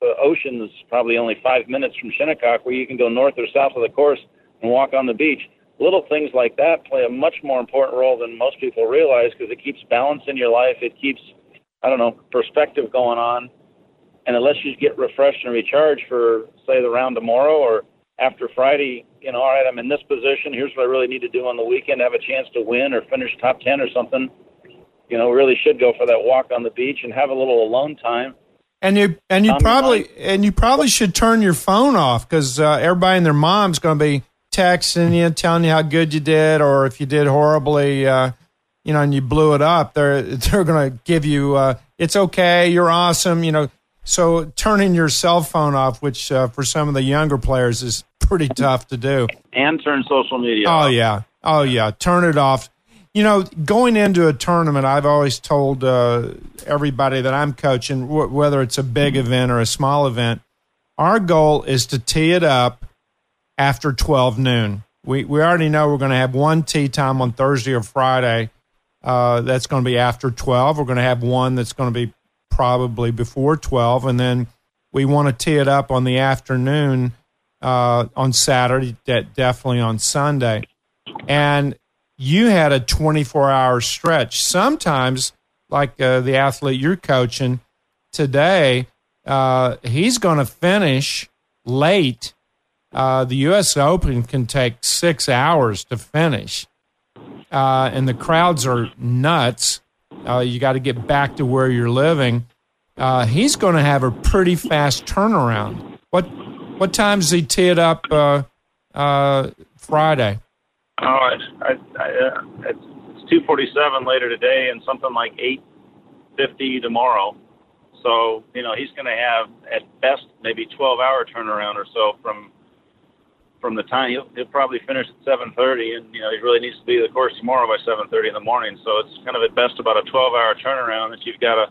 the ocean is probably only five minutes from Shinnecock, where you can go north or south of the course and walk on the beach. Little things like that play a much more important role than most people realize because it keeps balance in your life. It keeps, I don't know, perspective going on. And unless you get refreshed and recharged for, say, the round tomorrow or after Friday, you know, all right, I'm in this position. Here's what I really need to do on the weekend. Have a chance to win or finish top ten or something. You know, really should go for that walk on the beach and have a little alone time. And you and you probably and you probably should turn your phone off because uh, everybody and their mom's going to be texting you, telling you how good you did, or if you did horribly, uh, you know, and you blew it up. They're (laughs) they're going to give you, uh, it's okay, you're awesome, you know. So turning your cell phone off, which uh, for some of the younger players is pretty tough to do. And turn social media. Oh off. yeah, oh yeah, turn it off. You know, going into a tournament, I've always told uh, everybody that I'm coaching, wh- whether it's a big event or a small event, our goal is to tee it up after 12 noon. We we already know we're going to have one tee time on Thursday or Friday. Uh, that's going to be after 12. We're going to have one that's going to be probably before 12, and then we want to tee it up on the afternoon uh, on Saturday, de- definitely on Sunday. And you had a 24 hour stretch. Sometimes, like uh, the athlete you're coaching today, uh, he's going to finish late. Uh, the U.S. Open can take six hours to finish, uh, and the crowds are nuts. Uh, you got to get back to where you're living. Uh, he's going to have a pretty fast turnaround. What what time does he tee it up uh, Friday? Oh, it's, I, I, it's two forty seven later today, and something like eight fifty tomorrow. So you know he's going to have at best maybe twelve hour turnaround or so from from the time he'll, he'll probably finish at seven thirty, and you know he really needs to be the course tomorrow by seven thirty in the morning. So it's kind of at best about a twelve hour turnaround that you've got to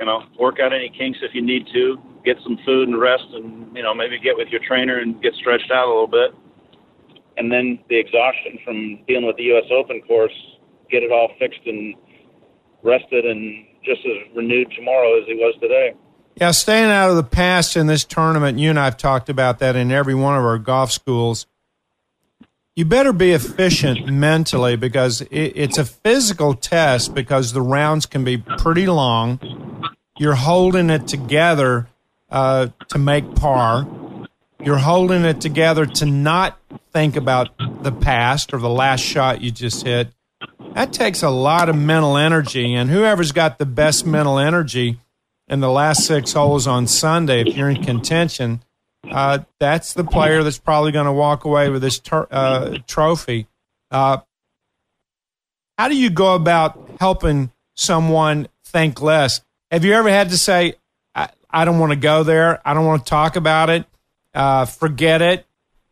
you know work out any kinks if you need to, get some food and rest, and you know maybe get with your trainer and get stretched out a little bit, and then the exhaustion from dealing with the U.S. Open course, get it all fixed and rested and just as renewed tomorrow as he was today. Yeah, staying out of the past in this tournament, you and I have talked about that in every one of our golf schools. You better be efficient mentally because it, it's a physical test because the rounds can be pretty long. You're holding it together uh, to make par. You're holding it together to not think about the past or the last shot you just hit. That takes a lot of mental energy, and whoever's got the best mental energy in the last six holes on Sunday, if you're in contention, uh, that's the player that's probably going to walk away with this ter- uh, trophy. Uh, how do you go about helping someone think less? Have you ever had to say, I, I don't want to go there. I don't want to talk about it. Uh, forget it.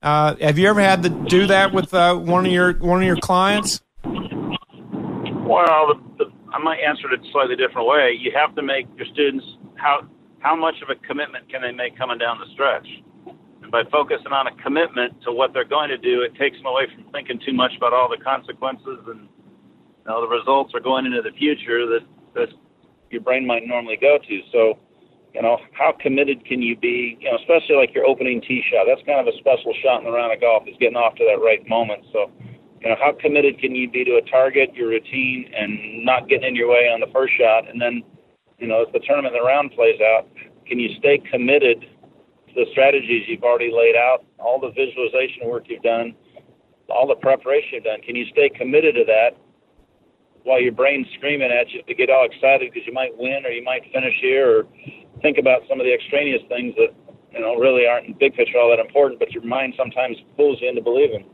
Uh, have you ever had to do that with uh, one of your one of your clients? Well, the, the, I might answer it a slightly different way. You have to make your students how how much of a commitment can they make coming down the stretch? And by focusing on a commitment to what they're going to do, it takes them away from thinking too much about all the consequences and you know, the results are going into the future that that your brain might normally go to. So you know, how committed can you be? You know, especially like your opening tee shot. That's kind of a special shot in the round of golf is getting off to that right moment. So, you know, how committed can you be to a target, your routine, and not getting in your way on the first shot? And then, you know, as the tournament the round plays out, can you stay committed to the strategies you've already laid out, all the visualization work you've done, all the preparation you've done? Can you stay committed to that while your brain's screaming at you to get all excited because you might win or you might finish here or think about some of the extraneous things that you know really aren't in big picture all that important, but your mind sometimes pulls you into believing.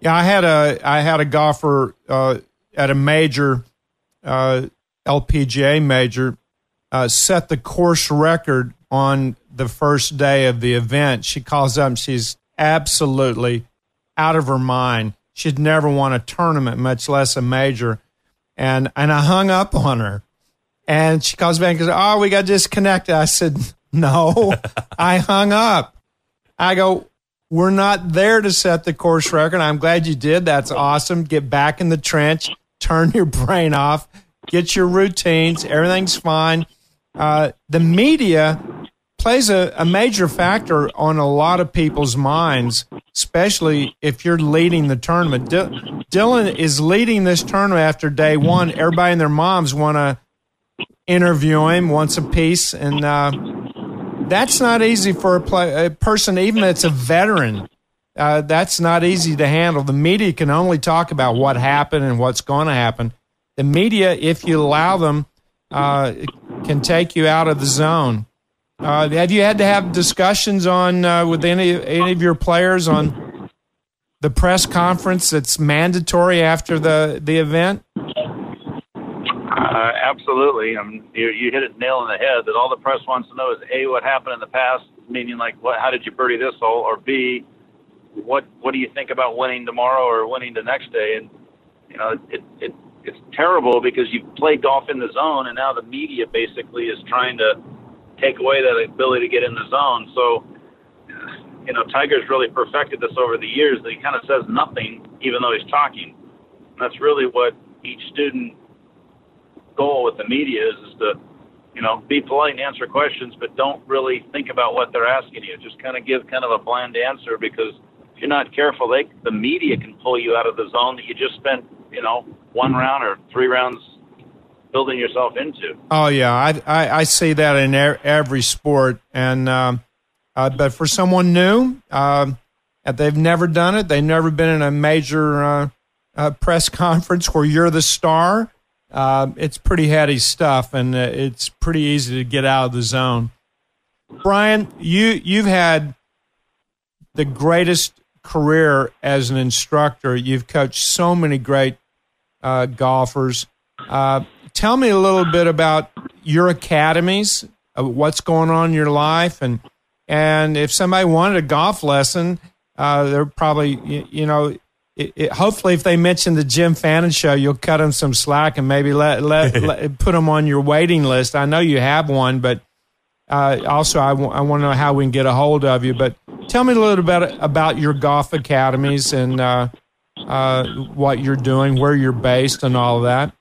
Yeah, I had a I had a golfer uh, at a major uh, LPGA major uh, set the course record on the first day of the event. She calls up she's absolutely out of her mind. She'd never won a tournament, much less a major. And and I hung up on her. And she calls back and goes, Oh, we got disconnected. I said, No, (laughs) I hung up. I go, We're not there to set the course record. I'm glad you did. That's awesome. Get back in the trench, turn your (laughs) brain off, get your routines. Everything's fine. Uh, the media plays a, a major factor on a lot of people's minds, especially if you're leading the tournament. D- Dylan is leading this tournament after day one. Everybody and their moms want to interview him once a piece, and uh, that's not easy for a, play, a person, even that's a veteran. Uh, that's not easy to handle. The media can only talk about what happened and what's going to happen. The media, if you allow them, uh, can take you out of the zone. Uh, have you had to have discussions on uh, with any any of your players on the press conference that's mandatory after the the event? Uh, absolutely. Um, you, you hit it nail on the head. That all the press wants to know is a what happened in the past, meaning like what, how did you birdie this hole, or b what what do you think about winning tomorrow or winning the next day? And you know, it it it's terrible because you play golf in the zone, and now the media basically is trying to take away that ability to get in the zone. So, you know, Tiger's really perfected this over the years. That he kind of says nothing, even though he's talking. That's really what each student goal with the media is, is to, you know, be polite and answer questions, but don't really think about what they're asking you. Just kind of give kind of a bland answer because if you're not careful, they the media can pull you out of the zone that you just spent, you know, one round or three rounds building yourself into. Oh yeah, I I, I see that in er, every sport, and um, uh, but for someone new, uh, they've never done it, they've never been in a major uh, uh press (laughs) conference where you're the star. Uh, it's pretty heady stuff, and uh, it's pretty easy to get out of the zone. Brian, you you've had the greatest career as an instructor. You've coached so many great golfers. Uh, tell me a little bit about your academies, uh, what's going on in your life, and and if somebody wanted a golf lesson, uh, they're probably you, you know. It, it, hopefully, if they mention the Jim Fannin show, you'll cut them some slack and maybe let, let, (laughs) let put them on your waiting list. I know you have one, but uh, also I, w- I want to know how we can get a hold of you. But tell me a little bit about your golf academies and uh, uh, what you're doing, where you're based, and all of that.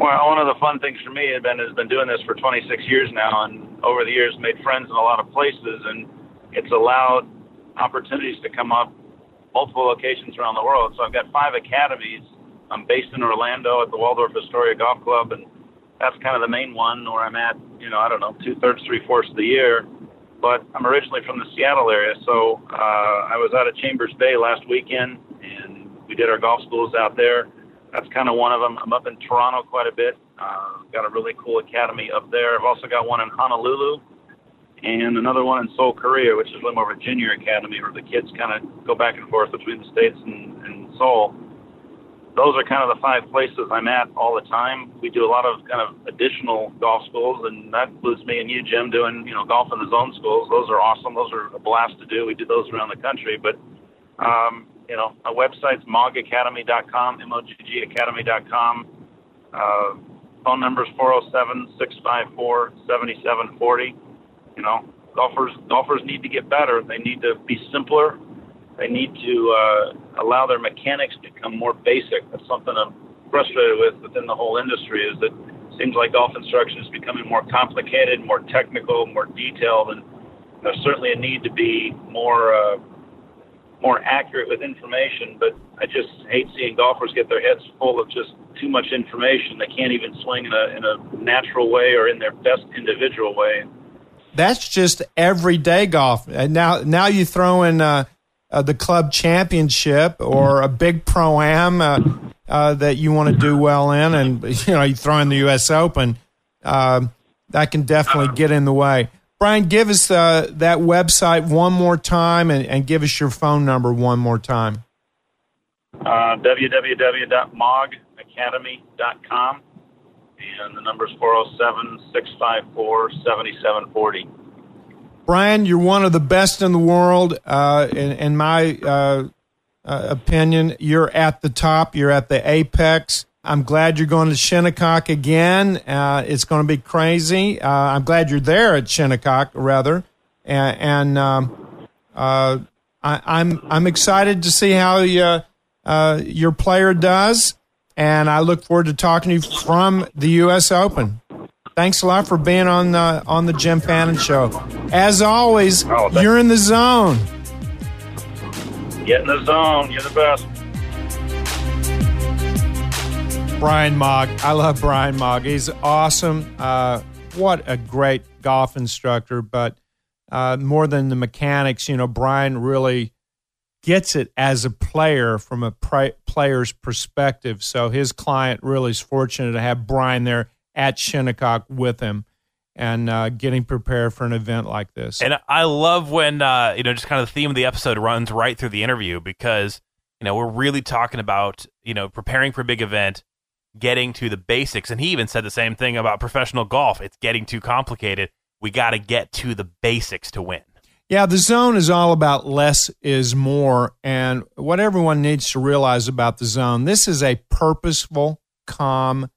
Well, one of the fun things for me has been has been doing this for 26 years now, and over the years made friends in a lot of places, and it's allowed opportunities to come up multiple locations around the world. So I've got five academies. I'm based in Orlando at the Waldorf Astoria Golf Club, and that's kind of the main one where I'm at. You know, I don't know, two thirds, three fourths of the year. But I'm originally from the Seattle area, so uh, I was out at Chambers Bay last weekend, and we did our golf schools out there that's kind of one of them. I'm up in Toronto quite a bit. Uh, got a really cool academy up there. I've also got one in Honolulu and another one in Seoul, Korea, which is a junior academy where the kids kind of go back and forth between the States and, and Seoul. Those are kind of the five places I'm at all the time. We do a lot of kind of additional golf schools, and that includes me and you, Jim, doing you know golf in the zone schools. Those are awesome. Those are a blast to do. We do those around the country, but um, you know, my website's moggacademy.com, M-O-G-G academy.com. Uh, phone number is 407-654-7740. You know, golfers golfers need to get better. They need to be simpler. They need to uh, allow their mechanics to become more basic. That's something I'm frustrated with within the whole industry is that seems like golf instruction is becoming more complicated, more technical, more detailed, and there's certainly a need to be more uh, more accurate with information, but I just hate seeing golfers get their heads full of just too much information. They can't even swing in a in a natural way or in their best individual way. That's just everyday golf. And now now you throw in uh, uh, the club championship or a big pro am. Uh, uh, that you want to do well in, and (laughs) you know you throw in the U.S. Open, uh, that can definitely get in the way. Brian, give us uh, that website one more time, and, and, give us your phone number one more time. Uh, www.moggacademy.com, and the number is 407 654 7740. Brian, you're one of the best in the world. Uh, in, in, my uh, uh, opinion, you're at the top. You're at the apex. I'm glad you're going to Shinnecock again. Uh, it's going to be crazy. Uh, I'm glad you're there at Shinnecock, rather, and, and um, uh, I, am I'm, I'm excited to see how you, your player does, and I look forward to talking to you from the U.S. Open. Thanks a lot for being on the on the Jim Fannin show. As always, oh, you're in the zone. Get in the zone. You're the best. Brian Mogg. I love Brian Mogg. He's awesome. Uh, what a great golf instructor. But uh, more than the mechanics, you know, Brian really gets it as a player from a player's perspective. So his client really is fortunate to have Brian there at Shinnecock with him and uh, getting prepared for an event like this. And I love when uh, you know just kind of the theme of the episode runs right through the interview because you know we're really talking about you know preparing for a big event, getting to the basics, and he even said the same thing about professional golf. It's getting too complicated. We got to get to the basics to win. Yeah, the zone is all about less is more. And what everyone needs to realize about the zone, this is a purposeful, calm,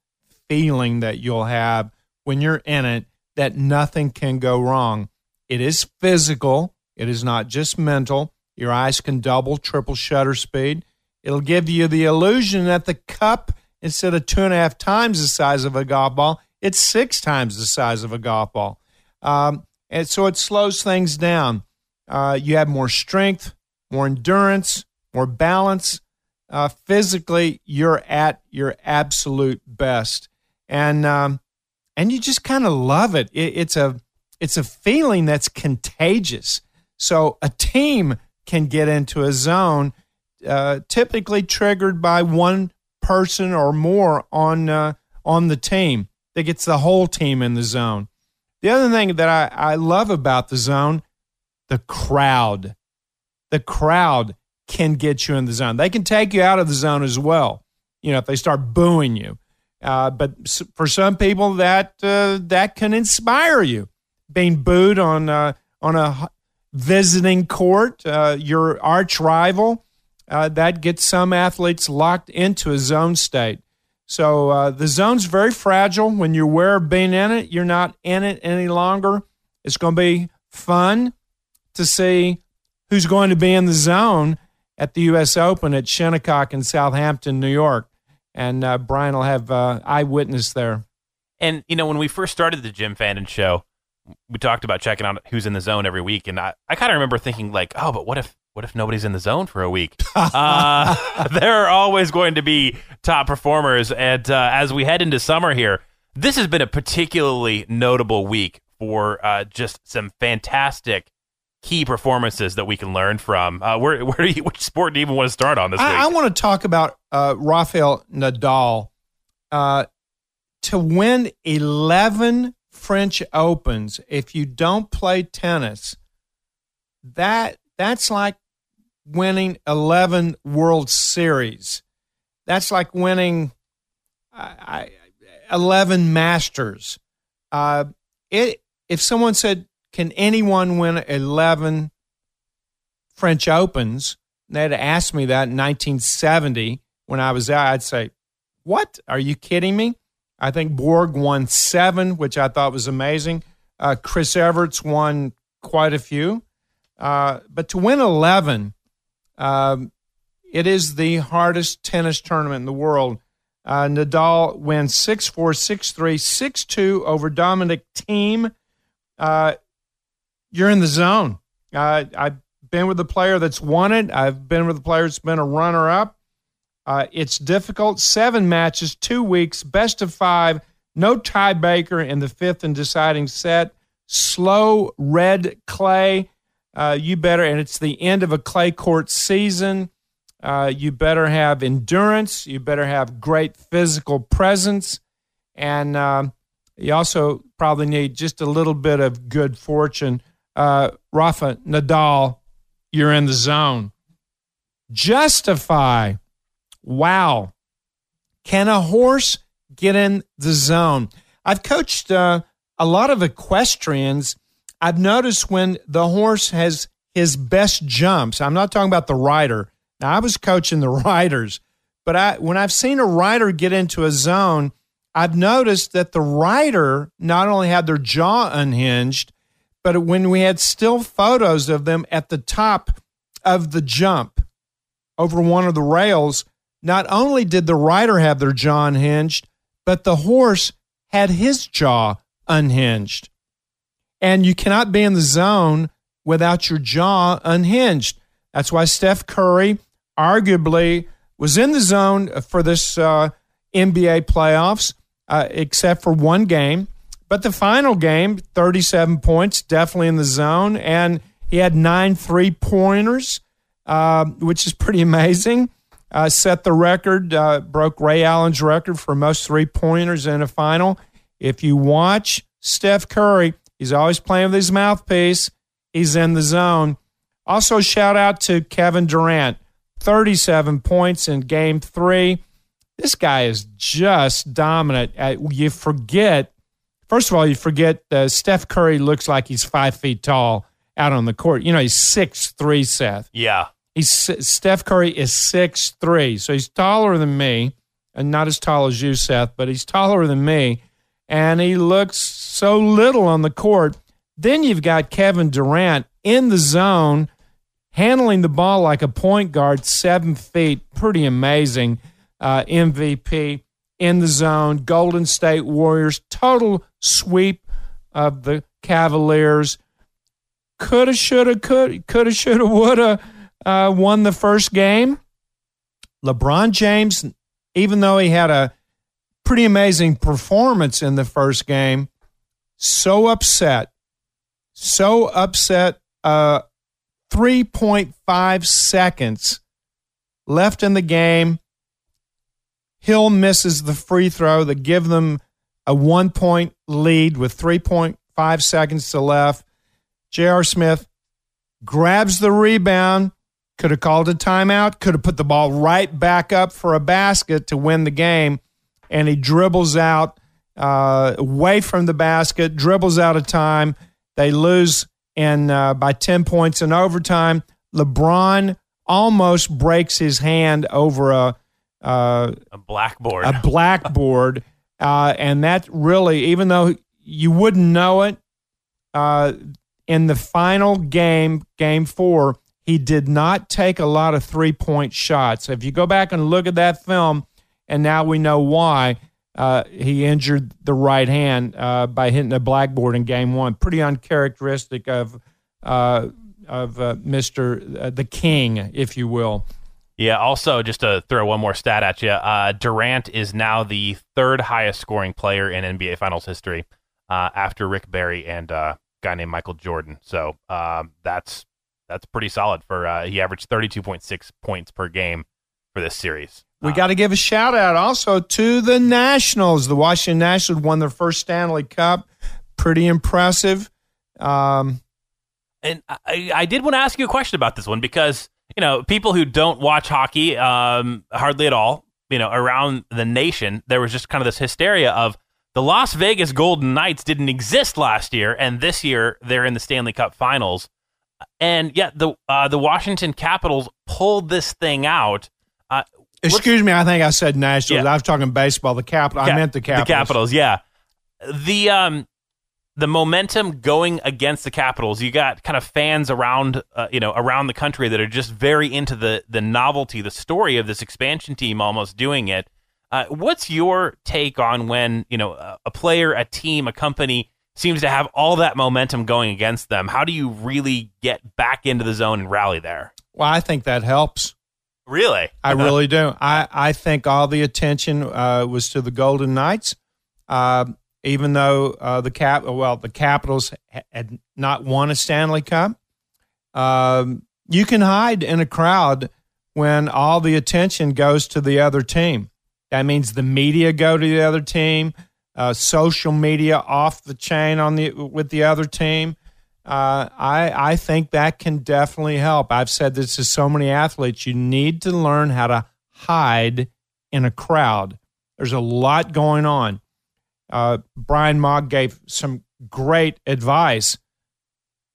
feeling that you'll have when you're in it that nothing can go wrong. It is physical, it is not just mental. Your eyes can double, triple shutter speed. It'll give you the illusion that the cup, instead of two and a half times the size of a golf ball, it's six times the size of a golf ball. Um, and so it slows things down. Uh, you have more strength, more endurance, more balance. Uh, physically, you're at your absolute best and um, and you just kind of love it. it. It's a it's a feeling that's contagious. So a team can get into a zone, uh, typically triggered by one person or more on uh, on the team that gets the whole team in the zone. The other thing that I, I love about the zone, the crowd. The crowd can get you in the zone. They can take you out of the zone as well. You know, if they start booing you. Uh, but for some people, that uh, that can inspire you. Being booed on uh, on a visiting court, uh, your arch rival, uh, that gets some athletes locked into a zone state. So uh, the zone's very fragile. When you're aware of being in it, you're not in it any longer. It's going to be fun to see who's going to be in the zone at the U.S. Open at Shinnecock in Southampton, New York and uh, Brian will have uh, eyewitness there. And you know, when we first started the Jim Fannin show, we talked about checking out who's in the zone every week, and I, I kind of remember thinking like, oh, but what if what if nobody's in the zone for a week? (laughs) uh, (laughs) there are always going to be top performers, and uh, as we head into summer here, this has been a particularly notable week for uh, just some fantastic key performances that we can learn from. Uh, where where do you, which sport do you even want to start on this I, week? I want to talk about uh, Rafael Nadal uh, to win eleven French Opens. If you don't play tennis, that that's like winning eleven World Series. That's like winning I, eleven Masters. Uh, it if someone said can anyone win 11 French Opens? And they'd asked me that in 1970 when I was there. I'd say, What? Are you kidding me? I think Borg won seven, which I thought was amazing. Uh, Chris Evert's won quite a few. Uh, but to win 11, um, it is the hardest tennis tournament in the world. Uh, Nadal wins 6 4, 6 3, 6 2 over Dominic Thiem. Uh, you're in the zone. Uh, I've been with a player that's won it. I've been with a player that's been a runner up. Uh, it's difficult. Seven matches, two weeks, best of five, no tiebreaker in the fifth and deciding set. Slow red clay. Uh, you better, and it's the end of a clay court season. uh, you better have endurance. You better have great physical presence. And uh, you also probably need just a little bit of good fortune. Uh, Rafa Nadal, you're in the zone. Justify. Wow. Can a horse get in the zone? I've coached uh, a lot of equestrians. I've noticed when the horse has his best jumps, I'm not talking about the rider. Now, I was coaching the (laughs) riders, but I, when I've seen a rider get into a zone, I've noticed that the rider not only had their jaw unhinged, but when we had still photos of them at the top of the jump over one of the rails, not only did the rider have their jaw unhinged, but the horse had his jaw unhinged. And you cannot be in the zone without your jaw unhinged. That's why Steph Curry arguably was in the zone for this uh, NBA playoffs, uh, except for one game. But the final game, 37 points, definitely in the zone. And he had nine three pointers, uh, which is pretty amazing. Uh, set the record, uh, broke Ray Allen's record for most three pointers in a final. If you watch Steph Curry, he's always playing with his mouthpiece. He's in the zone. Also, shout out to Kevin Durant, 37 points in game three. This guy is just dominant. Uh, you forget First of all, you forget uh, Steph Curry looks like he's five feet tall out on the court. You know, he's six three. Seth. Yeah. He's Steph Curry is six three, so he's taller than me, and not as tall as you, Seth, but he's taller than me, and he looks so little on the court. Then you've got Kevin Durant in the zone, handling the ball like a point guard, seven feet, pretty amazing. Uh, MVP in the zone. Golden State Warriors, total sweep of the Cavaliers. Coulda, shoulda, could, coulda, shoulda, woulda uh, won the first game. LeBron James, even though he had a pretty amazing performance in the first game, so upset, so upset. Uh, 3.5 seconds left in the game Hill misses the free throw that give them a one point lead with 3.5 seconds to left. J.R. Smith grabs the rebound, could have called a timeout, could have put the ball right back up for a basket to win the game, and he dribbles out uh, away from the basket, dribbles out of time. They lose and uh, by 10 points in overtime. LeBron almost breaks his hand over a uh, a blackboard. A blackboard. (laughs) uh, and that really, even though you wouldn't know it, uh, in the final game, game four, he did not take a lot of three point shots. If you go back and look at that film, and now we know why uh, he injured the right hand uh, by hitting a blackboard in game one. Pretty uncharacteristic of uh, of uh, Mister uh, the King, if you will. Yeah. Also, just to throw one more stat at you, Durant is now the third highest scoring player in NBA Finals history, after Rick Barry and a guy named Michael Jordan. So that's that's pretty solid. For he averaged thirty two point six points per game for this series. We got to give a shout out also to the Nationals. The Washington Nationals won their first Stanley Cup. Pretty impressive. Um, and I, I did want to ask you a question about this one because you know, people who don't watch hockey um, hardly at all, you know, around the nation, there was just kind of this hysteria of the Las Vegas Golden Knights didn't exist last year, and this year they're in the Stanley Cup Finals, and yet the uh, the Washington Capitals pulled this thing out. Excuse me, I think I said Nationals. Yeah. I was talking baseball. The Capital. I meant the Capitals. The Capitals, yeah. The um, the momentum going against the Capitals. You got kind of fans around, uh, you know, around the country that are just very into the the novelty, the story of this expansion team almost doing it. Uh, what's your take on when you know a player, a team, a company seems to have all that momentum going against them? How do you really get back into the zone and rally there? Well, I think that helps. Really, I really do. I I think all the attention uh, was to the Golden Knights. Uh, even though uh, the cap well the Capitals had not won a Stanley Cup. Um, you can hide in a crowd when all the attention goes to the other team. That means the media go to the other team, uh, social media off the chain on the with the other team. Uh, I I think that can definitely help. I've said this to so many athletes. You need to learn how to hide in a crowd. There's a lot going on. Uh, Brian Mogg gave some great advice.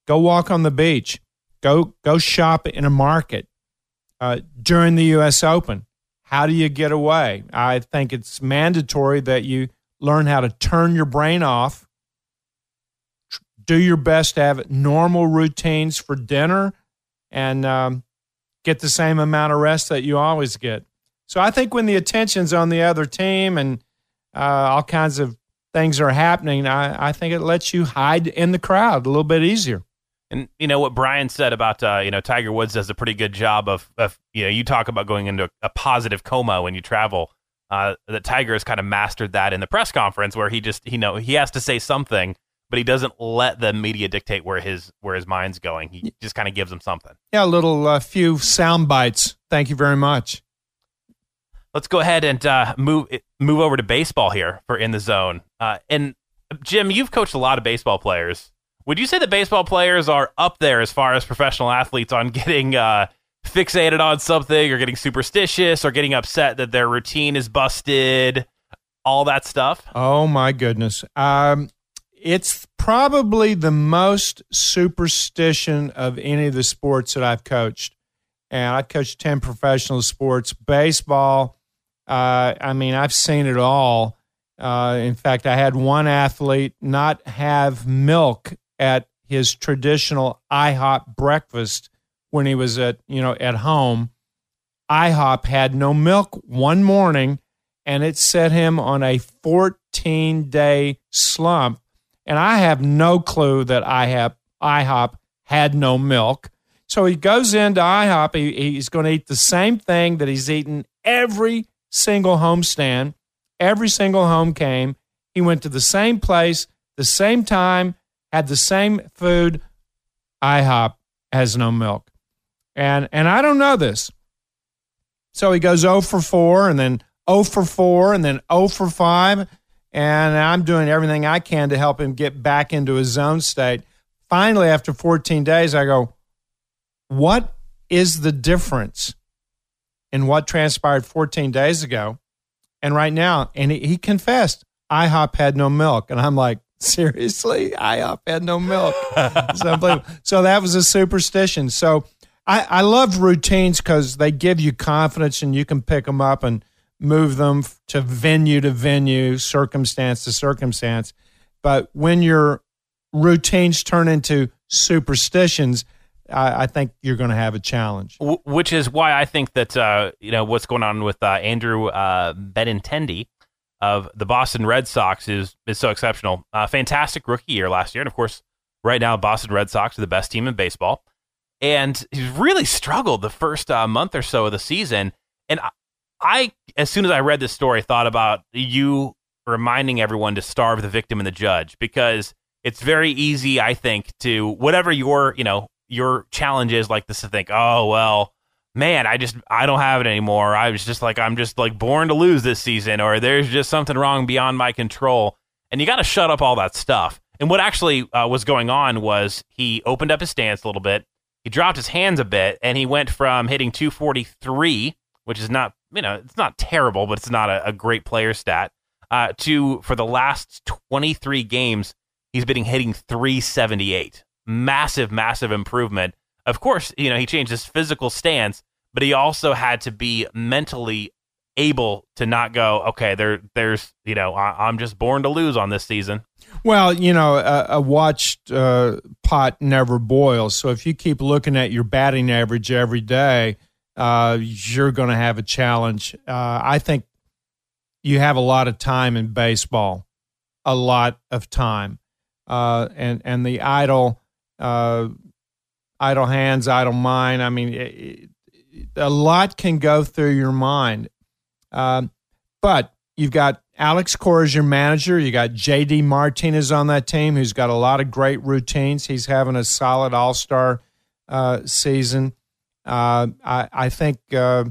Go walk on the beach. Go go shop in a market uh, during the U.S. Open. How do you get away? I think it's mandatory that you learn how to turn your brain off. Do your best to have normal routines for dinner, and um, get the same amount of rest that you always get. So I think when the attention's on the other team and uh, all kinds of things are happening, I, I think it lets you hide in the crowd a little bit easier. And you know what Brian said about uh, you know Tiger Woods does a pretty good job of, of you know you talk about going into a positive coma when you travel. Uh, that Tiger has kind of mastered that in the press conference where he just you know he has to say something, but he doesn't let the media dictate where his where his mind's going. He just kind of gives them something. Yeah, a little uh, few sound bites. Thank you very much. Let's go ahead and uh, move move over to baseball here for in the zone. Uh, and Jim, you've coached a lot of baseball players. Would you say that baseball players are up there as far as professional athletes on getting uh, fixated on something or getting superstitious or getting upset that their routine is busted? All that stuff. Oh my goodness. Um, it's probably the most superstition of any of the sports that I've coached. And I've coached 10 professional sports, baseball. Uh, I mean, I've seen it all. Uh, in fact, I had one athlete not have milk at his traditional IHOP breakfast when he was at you know at home. IHOP had no milk one morning, and it set him on a 14 day slump. And I have no clue that IHOP IHOP had no milk. So he goes into IHOP. He, he's going to eat the same thing that he's eaten every single homestand. Every single home came. He went to the same place, the same time, had the same food. IHOP has no milk. And and I don't know this. So he goes 0 for 4 and then 0 for 4 and then 0 for 5 and I'm doing everything I can to help him get back into his zone state. Finally after 14 days I go, "What is the difference in what transpired 14 days ago and right now?" And he, confessed, IHOP had no milk. And I'm like, seriously, IHOP had no milk. (laughs) so, so that was a superstition. So I, I love routines because they give you confidence and you can pick them up and move them to venue to venue, circumstance to circumstance. But when your routines turn into superstitions, I, I think you're going to have a challenge. Which is why I think that uh, you know what's going on with uh, Andrew uh, Benintendi of the Boston Red Sox is is so exceptional. Uh, fantastic rookie year last year, and of course, right now Boston Red Sox are the best team in baseball. And he's really struggled the first uh, month or so of the season. And I, I, as soon as I read this story, I thought about you reminding everyone to starve the victim and the judge because it's very easy, I think, to whatever your you know your challenge is like this to think, oh well, man, I just I don't have it anymore. I was just like I'm just like born to lose this season, or there's just something wrong beyond my control. And you got to shut up all that stuff. And what actually uh, was going on was he opened up his stance a little bit, he dropped his hands a bit, and he went from hitting 243, which is not you know it's not terrible, but it's not a, a great player stat, uh, to for the last 23 games he's been hitting 378. Massive, massive improvement. Of course, you know he changed his physical stance, but he also had to be mentally able to not go, okay, there, there's, you know, I, am just born to lose on this season. Well, you know, a, a watched uh, pot never boils. So if you keep looking at your batting average every day, uh, you're going to have a challenge. Uh, I think you have a lot of time in baseball, a lot of time, uh, and and the idle, uh, idle hands, idle mind. I mean, it, a lot can go through your mind. Um, but you've got Alex Cora as your manager. You got JD Martinez on that team, who's got a lot of great routines. He's having a solid All Star uh, season. Uh, I, I think uh,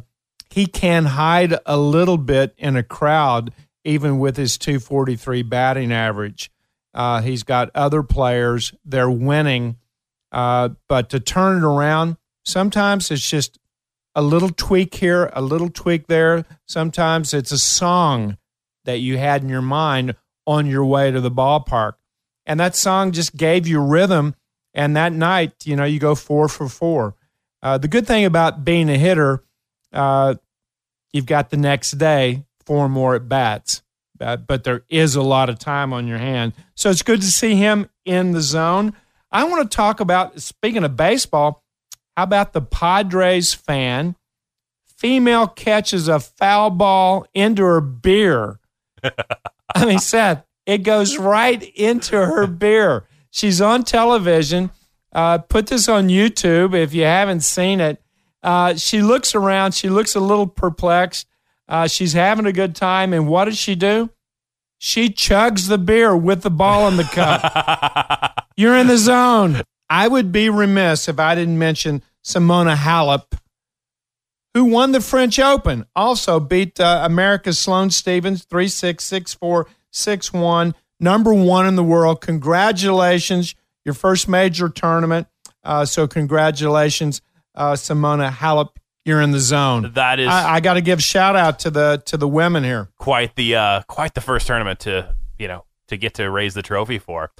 he can hide a little bit in a crowd, even with his 243 batting average. Uh, he's got other players, they're winning. Uh, but to turn it around, sometimes it's just a little tweak here, a little tweak there. Sometimes it's a song that you had in your mind on your way to the ballpark. And that song just gave you rhythm. And that night, you know, you go four for four. Uh, the good thing about being a hitter, uh, you've got the next day four more at bats, uh, but there is a lot of time on your hand. So it's good to see him in the zone. I want to talk about, speaking of baseball, how about the Padres fan? Female catches a foul ball into her beer. (laughs) I mean, Seth, it goes right into her beer. She's on television. Uh, put this on YouTube if you haven't seen it. Uh, she looks around. She looks a little perplexed. Uh, she's having a good time. And what does she do? She chugs the beer with the ball in the cup. (laughs) You're in the zone. I would be remiss if I didn't mention Simona Halep, who won the French Open. Also beat uh, America's Sloane Stevens 3 6, 6 4, 6 1. Number one in the world. Congratulations your first major tournament. Uh, so congratulations, uh, Simona Halep. You're in the zone. That is, I, I got to give shout out to the to the women here. quite the uh, quite the first tournament to you know to get to raise the trophy for.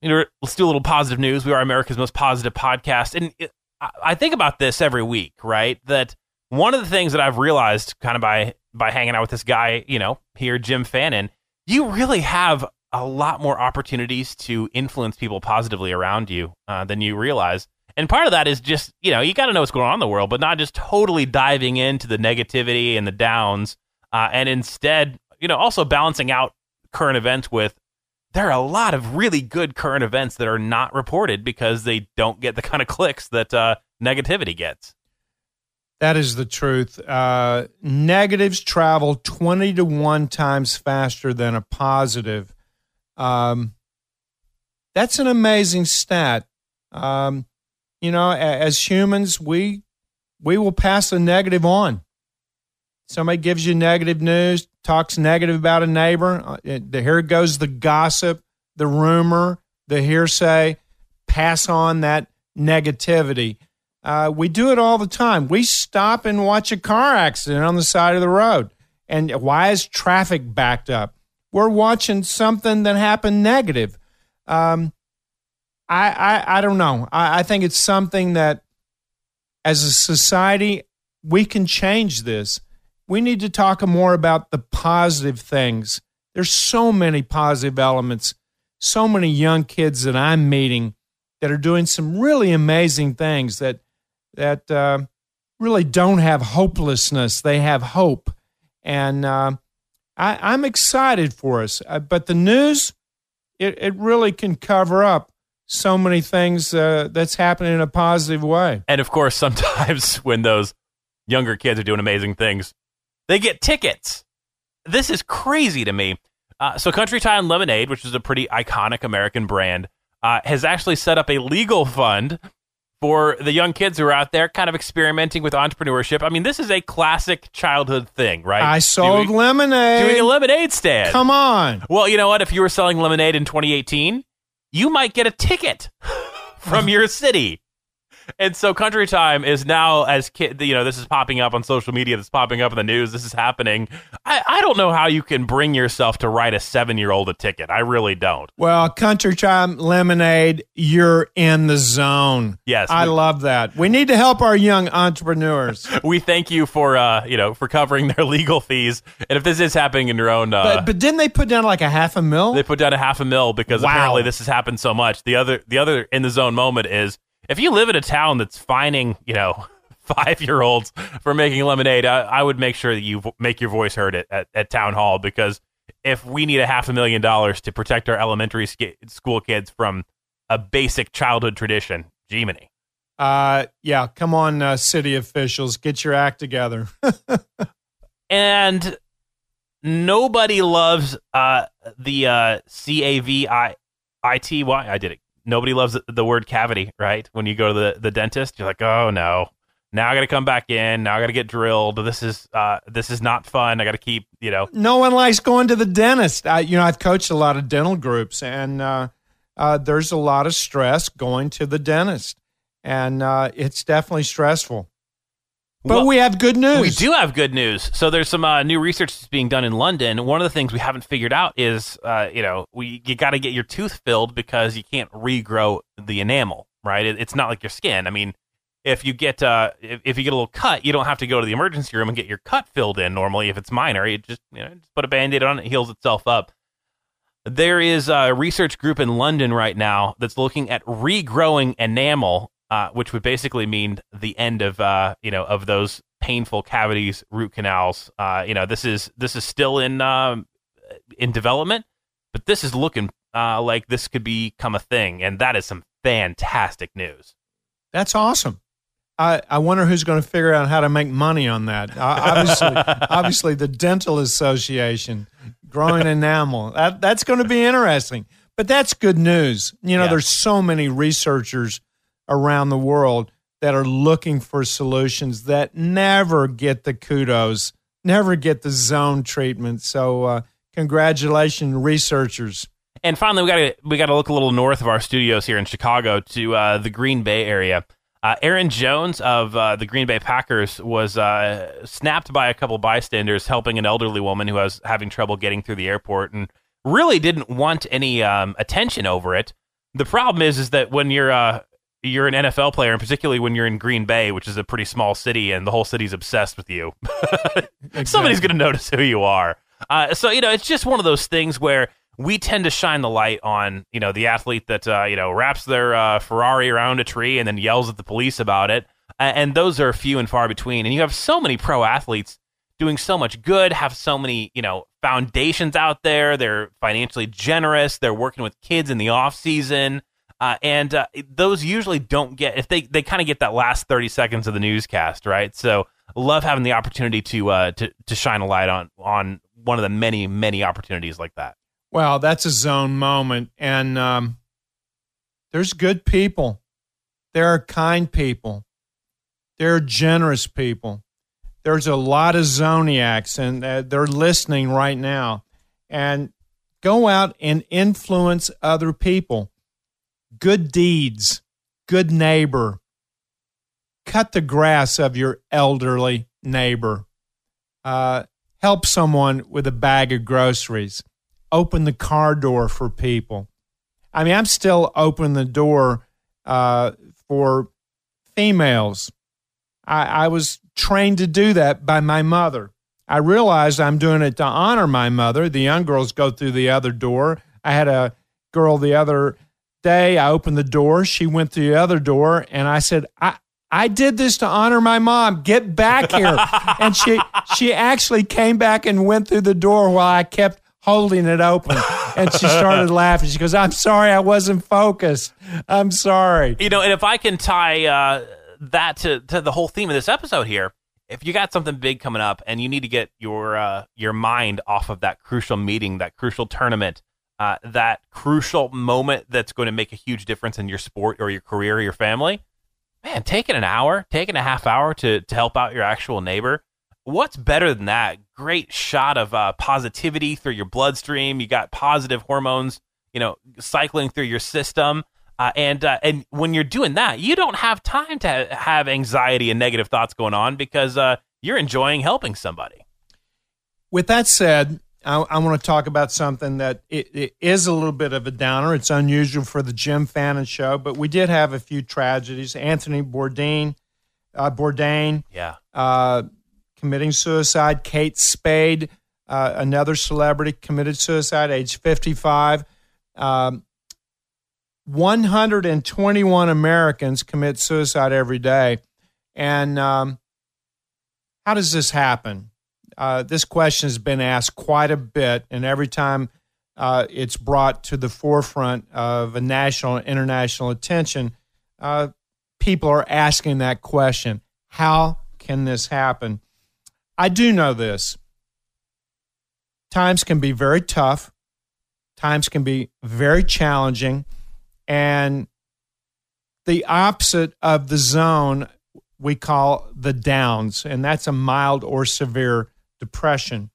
You know, let's do a little positive news. We are America's most positive podcast, and it, I- I think about this every week, right? That one of the things that I've realized, kind of by by hanging out with this guy, you know, here, Jim Fannin, you really have a lot more opportunities to influence people positively around you uh, than you realize. And part of that is just, you know, you got to know what's going on in the world, but not just totally diving into the negativity and the downs, uh, and instead, you know, also balancing out current events with there are a lot of really good current events that are not reported because they don't get the kind of clicks that uh, negativity gets. That is the truth. Uh, negatives travel 20 to 1 times faster than a positive. Um, that's an amazing stat. Um, you know, as humans, we we will pass a negative on. Somebody gives you negative news, talks negative about a neighbor. Uh, the, here goes the gossip, the rumor, the hearsay. Pass on that negativity. Uh, we do it all the time. We stop and watch a car accident on the side of the road. And why is traffic backed up? We're watching something that happened negative. Um, I, I, I don't know. I, I think it's something that, as a society, we can change this. We need to talk more about the positive things. There's so many positive elements, so many young kids that I'm meeting that are doing some really amazing things that that uh, really don't have hopelessness. They have hope, and uh, I, I'm excited for us. Uh, but the news, it, it really can cover up so many things uh, that's happening in a positive way. And of course, (laughs) sometimes when those younger kids are doing amazing things, they get tickets. This is crazy to me. Uh, so, Country Time Lemonade, which is a pretty iconic American brand, uh, has actually set up a legal fund for the young kids who are out there kind of experimenting with entrepreneurship. I mean, this is a classic childhood thing, right? I sold doing, lemonade. doing a lemonade stand. Come on. Well, you know what? If you were selling lemonade in 2018, you might get a ticket (laughs) from your city. And so Country Time is now as kid, you know, this is popping up on social media, this is popping up in the news, this is happening. I, I don't know how you can bring yourself to write a seven year old a ticket. I really don't. Well, Country Time Lemonade, you're in the zone. Yes, I we- love that. We need to help our young entrepreneurs. (laughs) We thank you for uh, you know, for covering their (laughs) legal fees. And if this is happening in your own uh but, but didn't they put down like a half a mil? they put down a half a mil because Wow. apparently this has happened so much. The other the other in the zone moment is if you live in a town that's fining, you know, (laughs) five year olds for making lemonade, I, I would make sure that you vo- make your voice heard at, at, at town hall because if we need a half a million dollars to protect our elementary sk- school kids from a basic childhood tradition, Gemini. Uh, yeah, come on, uh, city officials, get your act together. (laughs) and nobody loves uh, the uh, C A V I I T Y. I did it. Nobody loves the- word cavity, right? When you go to the, the dentist, you're like, oh no, now I got to come back in. Now I got to get drilled. This is uh, this is not fun. I got to keep you know. No one likes going to the dentist. I, you know, I've coached a lot of dental groups, and uh, uh, there's a lot of stress going to the dentist, and uh, it's definitely stressful. But Well, we have good news. We do have good news. So there's some uh, new research that's being done in London. One of the things we haven't figured out is, uh, you know, we you got to get your tooth filled because you can't regrow the enamel, right? It, it's not like your skin. I mean, if you get uh, if, if you get a little cut, you don't have to go to the emergency room and get your cut filled in. Normally, if it's minor, you just you know just put a band-aid on it, it heals itself up. There is a research group in London right now that's looking at regrowing enamel, uh, which would basically mean the end of uh, you know of those painful cavities, root canals. Uh, you know, this is this is still in um, in development, but this is looking uh, like this could become a thing, and that is some fantastic news. That's awesome. I, I wonder who's going to figure out how to make money on that. Uh, obviously, (laughs) obviously, the Dental Association growing (laughs) enamel. That that's going to be interesting. But that's good news. You know, Yeah. there's so many researchers around the world that are looking for solutions that never get the kudos, never get the zone treatment. So, uh, congratulations, researchers. And finally, we got to we got to look a little north of our studios here in Chicago to uh, the Green Bay area. Uh, Aaron Jones of uh, the Green Bay Packers was uh, snapped by a couple bystanders helping an elderly woman who was having trouble getting through the airport, and really didn't want any um, attention over it. The problem is, is that when you're uh, you're an NFL player, and particularly when you're in Green Bay, which is a pretty small city, and the whole city's obsessed with you, (laughs) somebody's going to notice who you are. Uh, so you know, it's just one of those things where we tend to shine the light on you know the athlete that uh, you know wraps their uh, Ferrari around a tree and then yells at the police about it, and those are few and far between. And you have so many pro athletes doing so much good, have so many you know foundations out there. They're financially generous. They're working with kids in the off season. Uh, and uh, those usually don't get if they, they kind of get that last 30 seconds of the newscast right so love having the opportunity to uh to, to shine a light on on one of the many many opportunities like that Well, that's a zone moment. And um, there's good people. There are kind people. There are generous people. There's a lot of zoniacs, and uh, they're listening right now. And go out and influence other people. Good deeds, good neighbor. Cut the grass of your elderly neighbor. Uh, help someone with a bag of groceries open the car door for people. I mean, I'm still opening the door uh, for females. I, I was trained to do that by my mother. I realized I'm doing it to honor my mother. The young girls go through the other door. I had a girl the other day. I opened the door. She went through the other door, and I said, I, I did this to honor my mom. Get back here. (laughs) and she she actually came back and went through the door while I kept holding it open. And she started (laughs) laughing. She goes, I'm sorry I wasn't focused. I'm sorry. you know and if i can tie uh that to to the whole theme of this episode here if you got something big coming up and you need to get your uh your mind off of that crucial meeting that crucial tournament uh, that crucial moment that's going to make a huge difference in your sport or your career or your family man, taking an hour, taking a half hour to to help out your actual neighbor, what's better than that? Great shot of uh, positivity through your bloodstream. You got positive hormones, you know, cycling through your system. Uh, and uh, and when you're doing that, you don't have time to ha- have anxiety and negative thoughts going on because uh, you're enjoying helping somebody. With that said, I, I want to talk about something that it, it is a little bit of a downer. It's unusual for the Jim Fannin show, but we did have a few tragedies. Anthony Bourdain, uh, Bourdain Yeah, uh, committing suicide. Kate Spade, uh, another celebrity, committed suicide, age 55. Um, 121 Americans commit suicide every day. And um, how does this happen? Uh, this question has been asked quite a bit, and every time uh, it's brought to the forefront of a national and international attention, uh, people are asking that question How can this happen? I do know this. Times can be very tough, times can be very challenging, and the opposite of the zone we call the downs, and that's a mild or severe depression.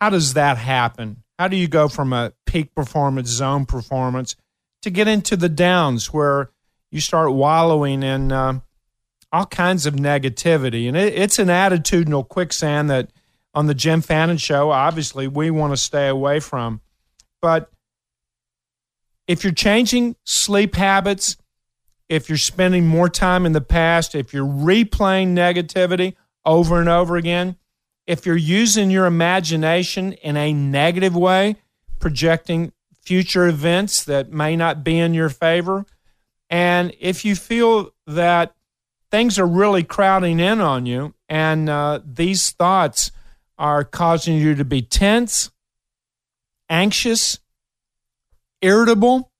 How does that happen? How do you go from a peak performance, zone performance, to get into the downs where you start wallowing in uh, all kinds of negativity? And it, it's an attitudinal quicksand that on the Jim Fannin show, obviously, we want to stay away from. But if you're changing sleep habits, if you're spending more time in the past, if you're replaying negativity over and over again, if you're using your imagination in a negative way, projecting future events that may not be in your favor, and if you feel that things are really crowding in on you and uh, these thoughts are causing you to be tense, anxious, irritable,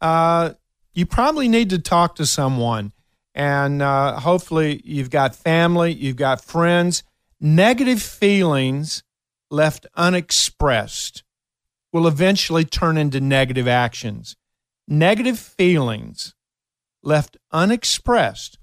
uh, you probably need to talk to someone. And uh, hopefully, you've got family, you've got friends. Negative feelings left unexpressed will eventually turn into negative actions. Negative feelings left unexpressed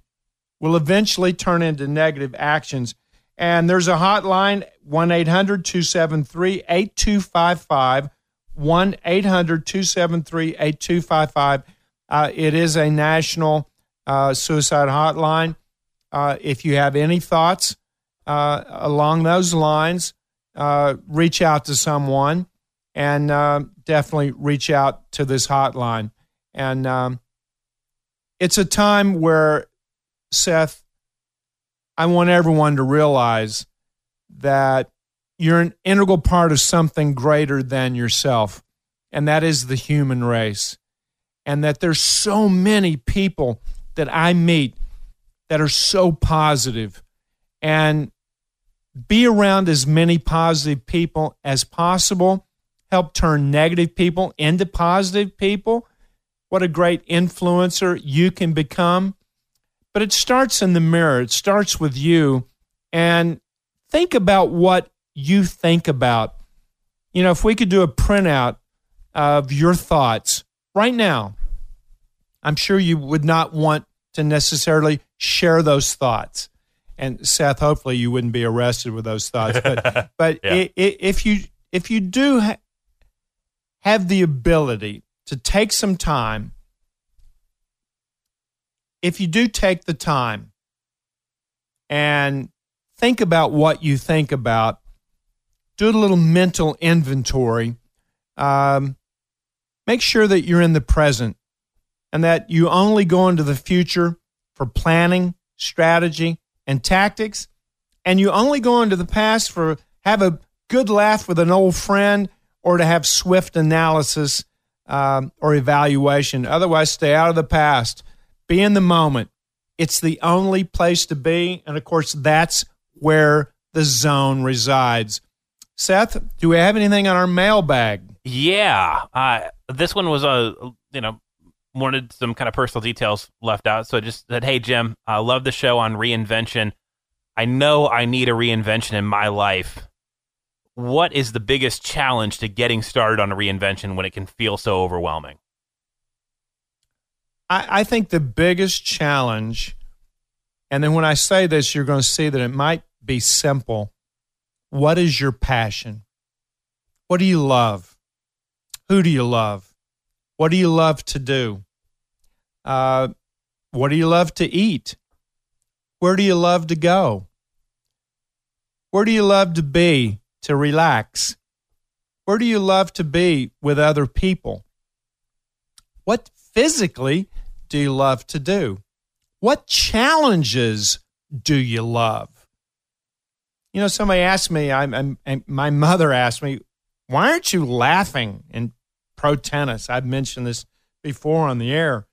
will eventually turn into negative actions. And there's a hotline, 1 800 273 8255. 1 800 273 8255. Uh, it is a national uh, suicide hotline. Uh, if you have any thoughts uh, along those lines, uh, reach out to someone and uh, definitely reach out to this hotline. And um, it's a time where, Seth, I want everyone to realize that you're an integral part of something greater than yourself, and that is the human race. And that there's so many people that I meet that are so positive, and be around as many positive people as possible. Help turn negative people into positive people. What a great influencer you can become. But it starts in the mirror, it starts with you. And think about what you think about. You know, if we could do a printout of your thoughts right now, I'm sure you would not want to necessarily share those thoughts. And Seth, hopefully you wouldn't be arrested with those thoughts. But (laughs) but yeah. it, it, if you if you do ha- have the ability to take some time, if you do take the time and think about what you think about do a little mental inventory. Um, make sure that you're in the present and that you only go into the future for planning, strategy, and tactics. And you only go into the past for have a good laugh with an old friend or to have swift analysis um, or evaluation. Otherwise, stay out of the past. Be in the moment. It's the only place to be. And of course, that's where the zone resides. Seth, do we have anything on our mailbag? Yeah, uh, this one was a you know wanted some kind of personal details left out, so I just said, "Hey Jim, I love the show on reinvention. I know I need a reinvention in my life. What is the biggest challenge to getting started on a reinvention when it can feel so overwhelming?" I, I think the biggest challenge, and then when I say this, you're going to see that it might be simple what is your passion? What do you love? Who do you love? What do you love to do? Uh, what do you love to eat? Where do you love to go? Where do you love to be to relax? Where do you love to be with other people? What physically do you love to do? What challenges do you love? You know, somebody asked me, I'm, I'm, my mother asked me, why aren't you laughing in pro tennis? I've mentioned this before on the air.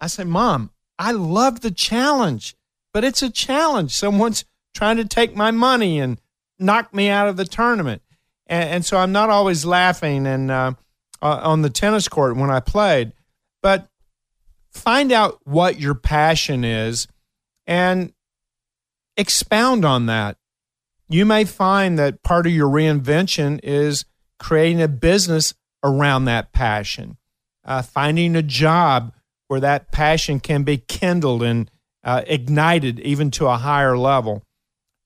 I said, Mom, I love the challenge, but it's a challenge. Someone's trying to take my money and knock me out of the tournament. And, and so I'm not always laughing and uh, uh, on the tennis court when I played, but find out what your passion is and expound on that you may find that part of your reinvention is creating a business around that passion, uh, finding a job where that passion can be kindled and uh, ignited even to a higher level.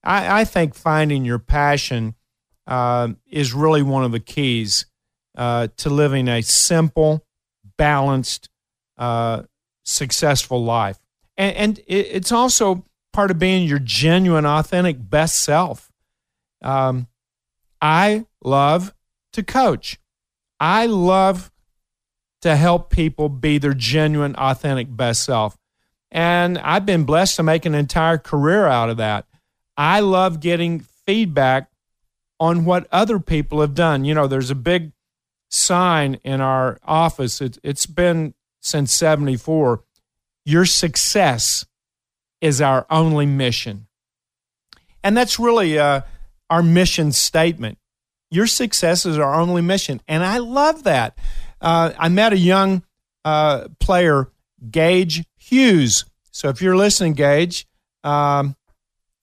I, I think finding your passion uh, is really one of the keys uh, to living a simple, balanced, uh, successful life. And, and it, it's also part of being your genuine, authentic, best self. Um, I love to coach. I love to help people be their genuine, authentic best self. And I've been blessed to make an entire career out of that. I love getting feedback on what other people have done. You know, there's a big sign in our office. It, it's been since 74. Your success is our only mission. And that's really uh, our mission statement. Your success is our only mission. And I love that. Uh, I met a young uh, player, Gage Hughes. So if you're listening, Gage, um,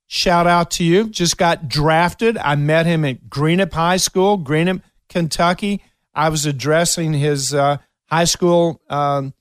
shout out to you. Just got drafted. I met him at Greenup High School, Greenup, Kentucky. I was addressing his uh, high school um,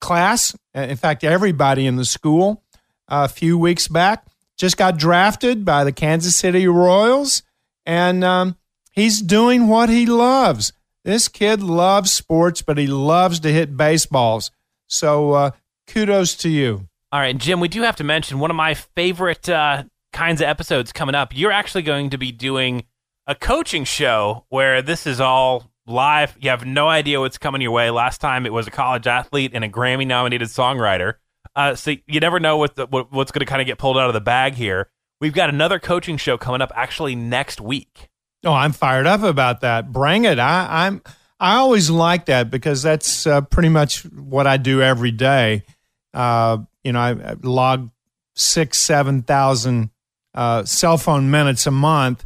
class. In fact, everybody in the school a few weeks back. Just got drafted by the Kansas City Royals, and um, he's doing what he loves. This kid loves sports, but he loves to hit baseballs. So uh, kudos to you. All right, Jim, we do have to mention one of my favorite uh, kinds of episodes coming up. You're actually going to be doing a coaching show where this is all live. You have no idea what's coming your way. Last time it was a college athlete and a Grammy nominated songwriter. Uh, so you never know what, the, what what's going to kind of get pulled out of the bag here. We've got another coaching show coming up actually next week. Oh, I'm fired up about that. Bring it. I, I'm. I always like that because that's uh, pretty much what I do every day. Uh, you know, I, I, log six, seven thousand uh, cell phone minutes a month,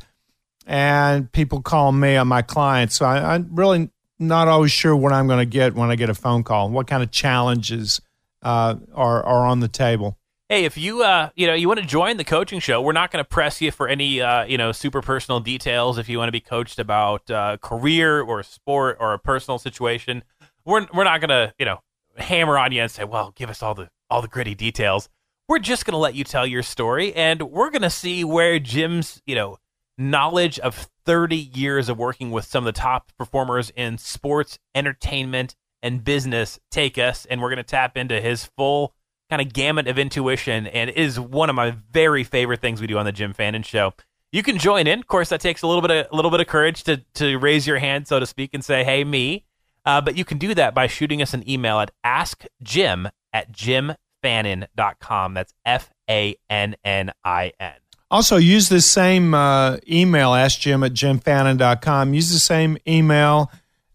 and people call me on my clients. So I, I'm really not always sure what I'm going to get when I get a phone call. What kind of challenges uh, are are on the table. Hey, if you uh, you know you want to join the coaching show, we're not going to press you for any uh, you know super personal details. If you want to be coached about uh, career or sport or a personal situation, we're we're not going to you know hammer on you and say, well, give us all the all the gritty details. We're just going to let you tell your story, and we're going to see where Jim's you know knowledge of 30 years of working with some of the top performers in sports, entertainment, and business take us, and we're going to tap into his full kind of gamut of intuition, and is one of my very favorite things we do on the Jim Fannin Show. You can join in. Of course, that takes a little bit of a little bit of courage to to raise your hand, so to speak, and say, "Hey, me." Uh, but you can do that by shooting us an email at askjim at jimfannin.com. That's F A N N I N. Also, use the same uh, email, askjim at jimfannin.com. Use the same email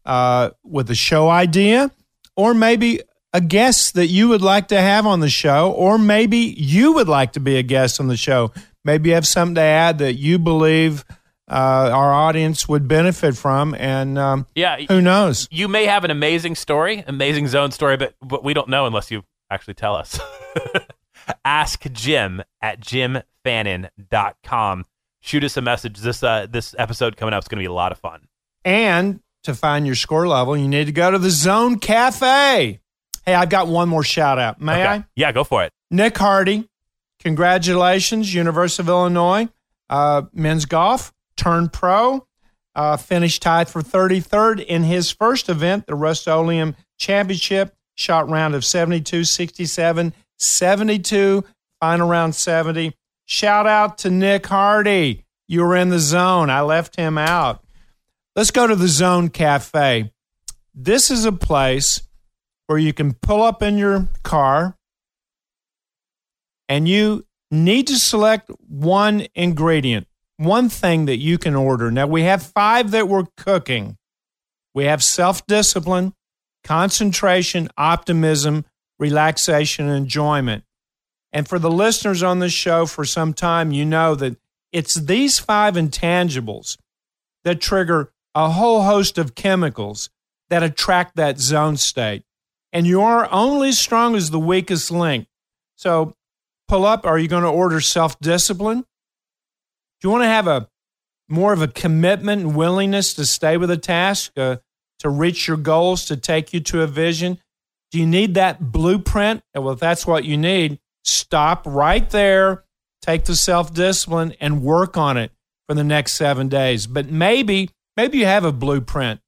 uh, with a show idea, or maybe a guest that you would like to have on the show, or maybe you would like to be a guest on the show. Maybe you have something to add that you believe uh, our audience would benefit from, and um, yeah, who knows? You may have an amazing story, amazing zone story, but but we don't know unless you actually tell us. (laughs) Ask Jim at jimfannin.com. Shoot us a message. This uh, this episode coming up is going to be a lot of fun. And to find your score level, you need to go to the Zone Cafe. Hey, I've got one more shout out. May okay. I? Yeah, go for it. Nick Hardy, congratulations, University of Illinois, uh, men's golf, turned pro, uh, finished tied for 33rd in his first event, the Rust-Oleum Championship, shot round of 72, 67, 72, final round 70. Shout out to Nick Hardy. You were in the zone. I left him out. Let's go to the Zone Cafe. This is a place where you can pull up in your car and you need to select one ingredient, one thing that you can order. Now, we have five that we're cooking. We have self discipline, concentration, optimism, relaxation, and enjoyment. And for the listeners on this show for some time, you know that it's these five intangibles that trigger a whole host of chemicals that attract that zone state. And you are only as strong as the weakest link. So pull up. Are you going to order self discipline? Do you want to have a more of a commitment and willingness to stay with a task, uh, to reach your goals, to take you to a vision? Do you need that blueprint? Well, if that's what you need, Stop right there, take the self discipline, and work on it for the next seven days. But maybe, maybe you have a blueprint,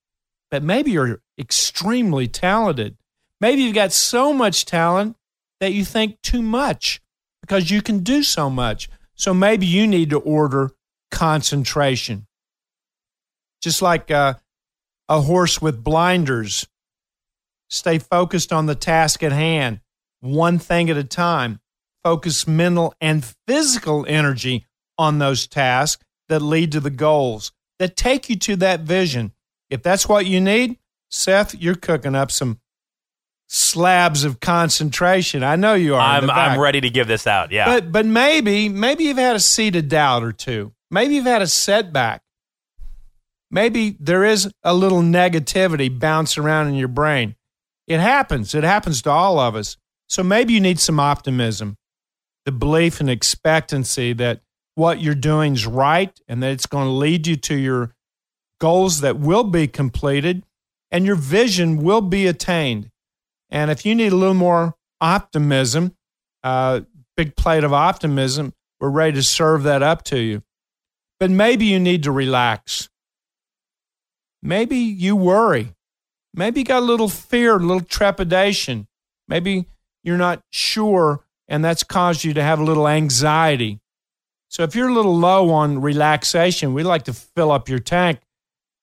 but maybe you're extremely talented. Maybe you've got so much talent that you think too much because you can do so much. So maybe you need to order concentration. Just like uh, a horse with blinders, stay focused on the task at hand, one thing at a time. Focus mental and physical energy on those tasks that lead to the goals that take you to that vision. If that's what you need, Seth, you're cooking up some slabs of concentration. I know you are. I'm I'm ready to give this out. Yeah. But but maybe maybe you've had a seed of doubt or two. Maybe you've had a setback. Maybe there is a little negativity bouncing around in your brain. It happens. It happens to all of us. So maybe you need some optimism, the belief and expectancy that what you're doing is right and that it's going to lead you to your goals that will be completed and your vision will be attained. And if you need a little more optimism, uh, big plate of optimism, we're ready to serve that up to you. But maybe you need to relax. Maybe you worry. Maybe you got a little fear, a little trepidation. Maybe you're not sure, and that's caused you to have a little anxiety. So if you're a little low on relaxation, we'd like to fill up your tank.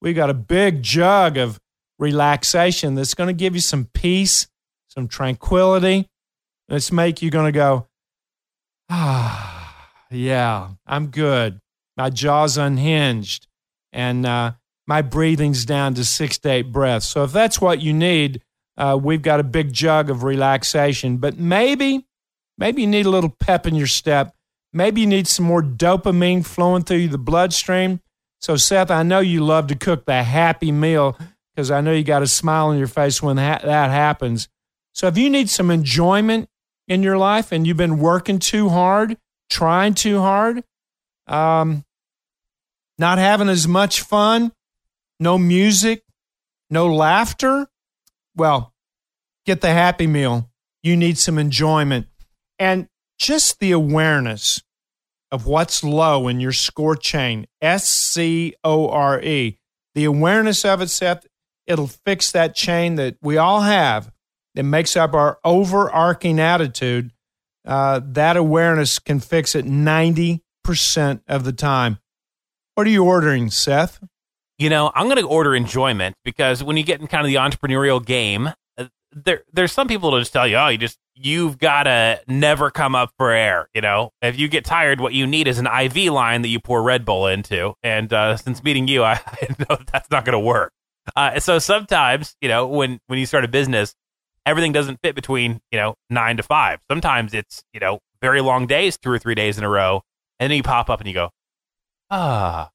We got a big jug of relaxation that's going to give you some peace, some tranquility. It's make you going to go, ah, yeah, I'm good. My jaw's unhinged, and uh, my breathing's down to six to eight breaths. So if that's what you need, uh, we've got a big jug of relaxation. But maybe, maybe you need a little pep in your step. Maybe you need some more dopamine flowing through the bloodstream. So, Seth, I know you love to cook the happy meal because I know you got a smile on your face when that happens. So, if you need some enjoyment in your life and you've been working too hard, trying too hard, um, not having as much fun, no music, no laughter, well, get the happy meal. You need some enjoyment. And just the awareness of what's low in your score chain, S C O R E, the awareness of it, Seth, it'll fix that chain that we all have that makes up our overarching attitude. Uh, that awareness can fix it 90% of the time. What are you ordering, Seth? You know, I'm going to order enjoyment because when you get in kind of the entrepreneurial game, uh, there there's some people that just tell you, oh, you just you've got to never come up for air. You know, if you get tired, what you need is an IV line that you pour Red Bull into. And uh, since meeting you, I, (laughs) I know that's not going to work. Uh, so sometimes, you know, when when you start a business, everything doesn't fit between you know nine to five. Sometimes it's you know very long days, two or three days in a row, and then you pop up and you go, ah,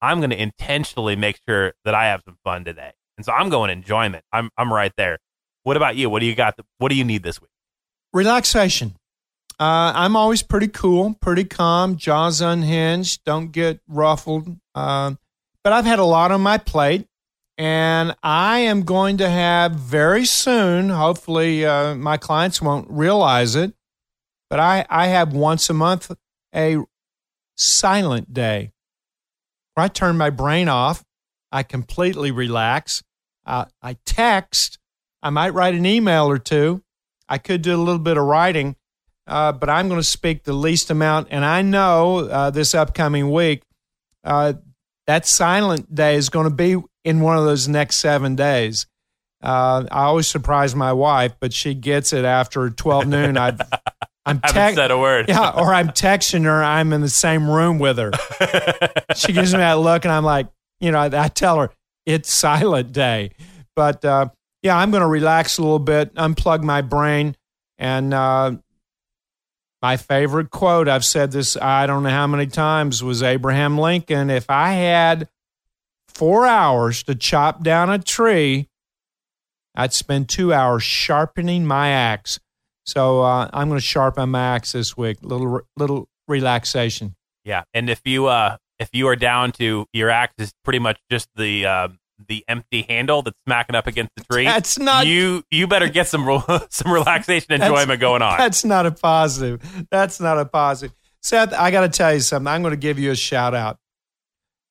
I'm going to intentionally make sure that I have some fun today. And so I'm going enjoyment. I'm I'm right there. What about you? What do you got? What do you need this week? Relaxation. Uh, I'm always pretty cool, pretty calm, jaws unhinged, don't get ruffled. Uh, but I've had a lot on my plate, and I am going to have very soon, hopefully, uh, my clients won't realize it, but I, I have once a month a silent day where I turn my brain off. I completely relax. Uh, I text. I might write an email or two. I could do a little bit of writing, uh, but I'm going to speak the least amount. And I know uh, this upcoming week, uh, that silent day is going to be in one of those next seven days. Uh, I always surprise my wife, but she gets it after 12 noon. I (laughs) I'm te- haven't said a word. Yeah, or I'm texting her. I'm in the same room with her. (laughs) she gives me that look, and I'm like, you know, I, I tell her it's silent day. But uh, yeah, I'm going to relax a little bit, unplug my brain, and uh, my favorite quote. I've said this I don't know how many times was Abraham Lincoln. If I had four hours to chop down a tree, I'd spend two hours sharpening my axe so uh, I'm going to sharpen my axe this week. Little little relaxation. Yeah, and if you uh if you are down to your axe is pretty much just the uh, the empty handle that's smacking up against the tree. That's not- you. You better get some (laughs) some relaxation enjoyment going on. That's not a positive. That's not a positive. Seth, I got to tell you something. I'm going to give you a shout out.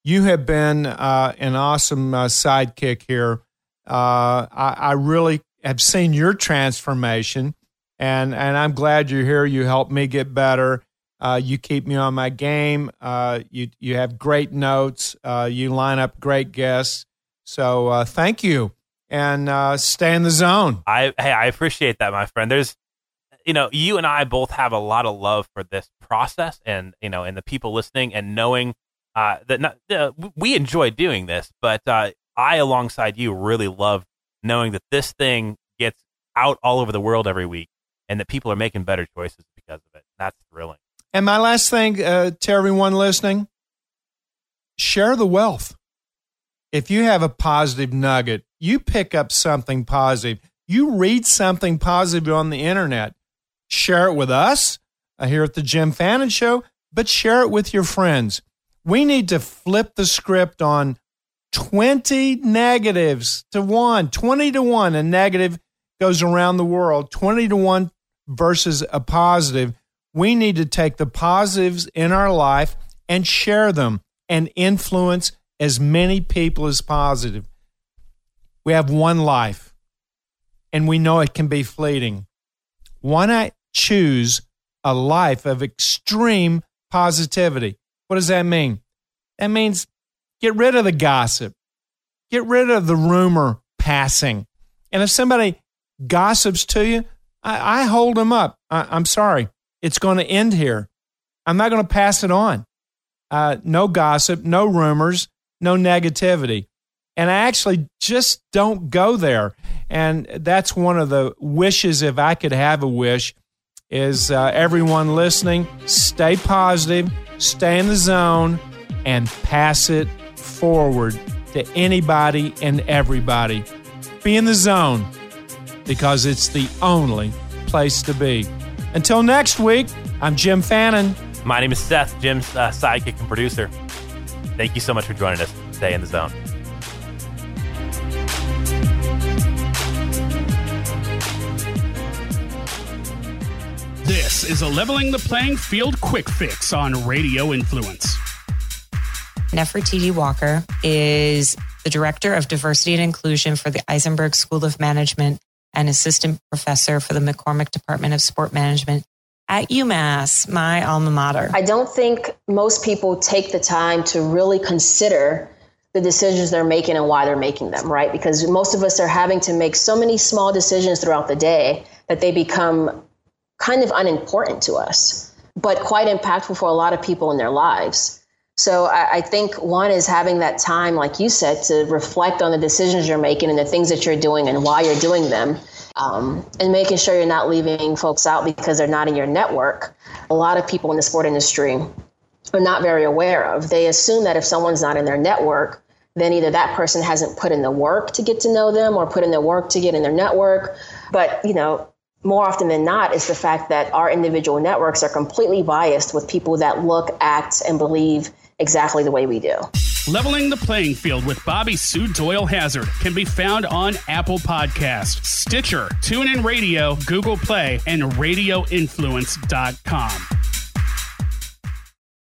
You have been uh, an awesome uh, sidekick here. Uh, I, I really have seen your transformation, and and I'm glad you're here. You help me get better. Uh, you keep me on my game. Uh, you you have great notes. Uh, you line up great guests. So thank you, and stay in the zone. I hey, I appreciate that, my friend. There's, you know, you and I both have a lot of love for this process, and you know, and the people listening, and knowing uh, that not, uh, we enjoy doing this, but uh, I, alongside you, really love knowing that this thing gets out all over the world every week, and that people are making better choices because of it. That's thrilling. And my last thing uh, to everyone listening share the wealth. If you have a positive nugget, you pick up something positive, you read something positive on the internet, share it with us uh, here at the Jim Fannin Show, but share it with your friends. We need to flip the script on 20 negatives to one, 20 to one. A negative goes around the world, 20 to one versus a positive we need to take the positives in our life and share them and influence as many people as positive. We have one life, and we know it can be fleeting. Why not choose a life of extreme positivity? What does that mean? That means get rid of the gossip, get rid of the rumor passing. And if somebody gossips to you, I, I hold them up. I, I'm sorry. It's going to end here. I'm not going to pass it on. Uh, no gossip, no rumors, no negativity. And I actually just don't go there. And that's one of the wishes, if I could have a wish, is uh, everyone listening, stay positive, stay in the zone, and pass it forward to anybody and everybody. Be in the zone because it's the only place to be. Until next week, I'm Jim Fannin. My name is Seth, Jim's uh, sidekick and producer. Thank you so much for joining us. Stay in the zone. This is a leveling the playing field quick fix on Radio Influence. Nefertiti Walker is the Director of Diversity and Inclusion for the Isenberg School of Management and assistant professor for the McCormick Department of Sport Management at UMass, my alma mater. I don't think most people take the time to really consider the decisions they're making and why they're making them, right? Because most of us are having to make so many small decisions throughout the day that they become kind of unimportant to us, but quite impactful for a lot of people in their lives. So I, I, think one is having that time, like you said, to reflect on the decisions you're making and the things that you're doing and why you're doing them. Um, and making sure you're not leaving folks out because they're not in your network. A lot of people in the sport industry are not very aware of. They assume that if someone's not in their network, then either that person hasn't put in the work to get to know them or put in the work to get in their network. But, you know, more often than not, is the fact that our individual networks are completely biased with people that look, act, and believe exactly the way we do. Leveling the Playing Field with Bobby Sue Doyle Hazard can be found on Apple Podcast, Stitcher, TuneIn Radio, Google Play, and RadioInfluence.com.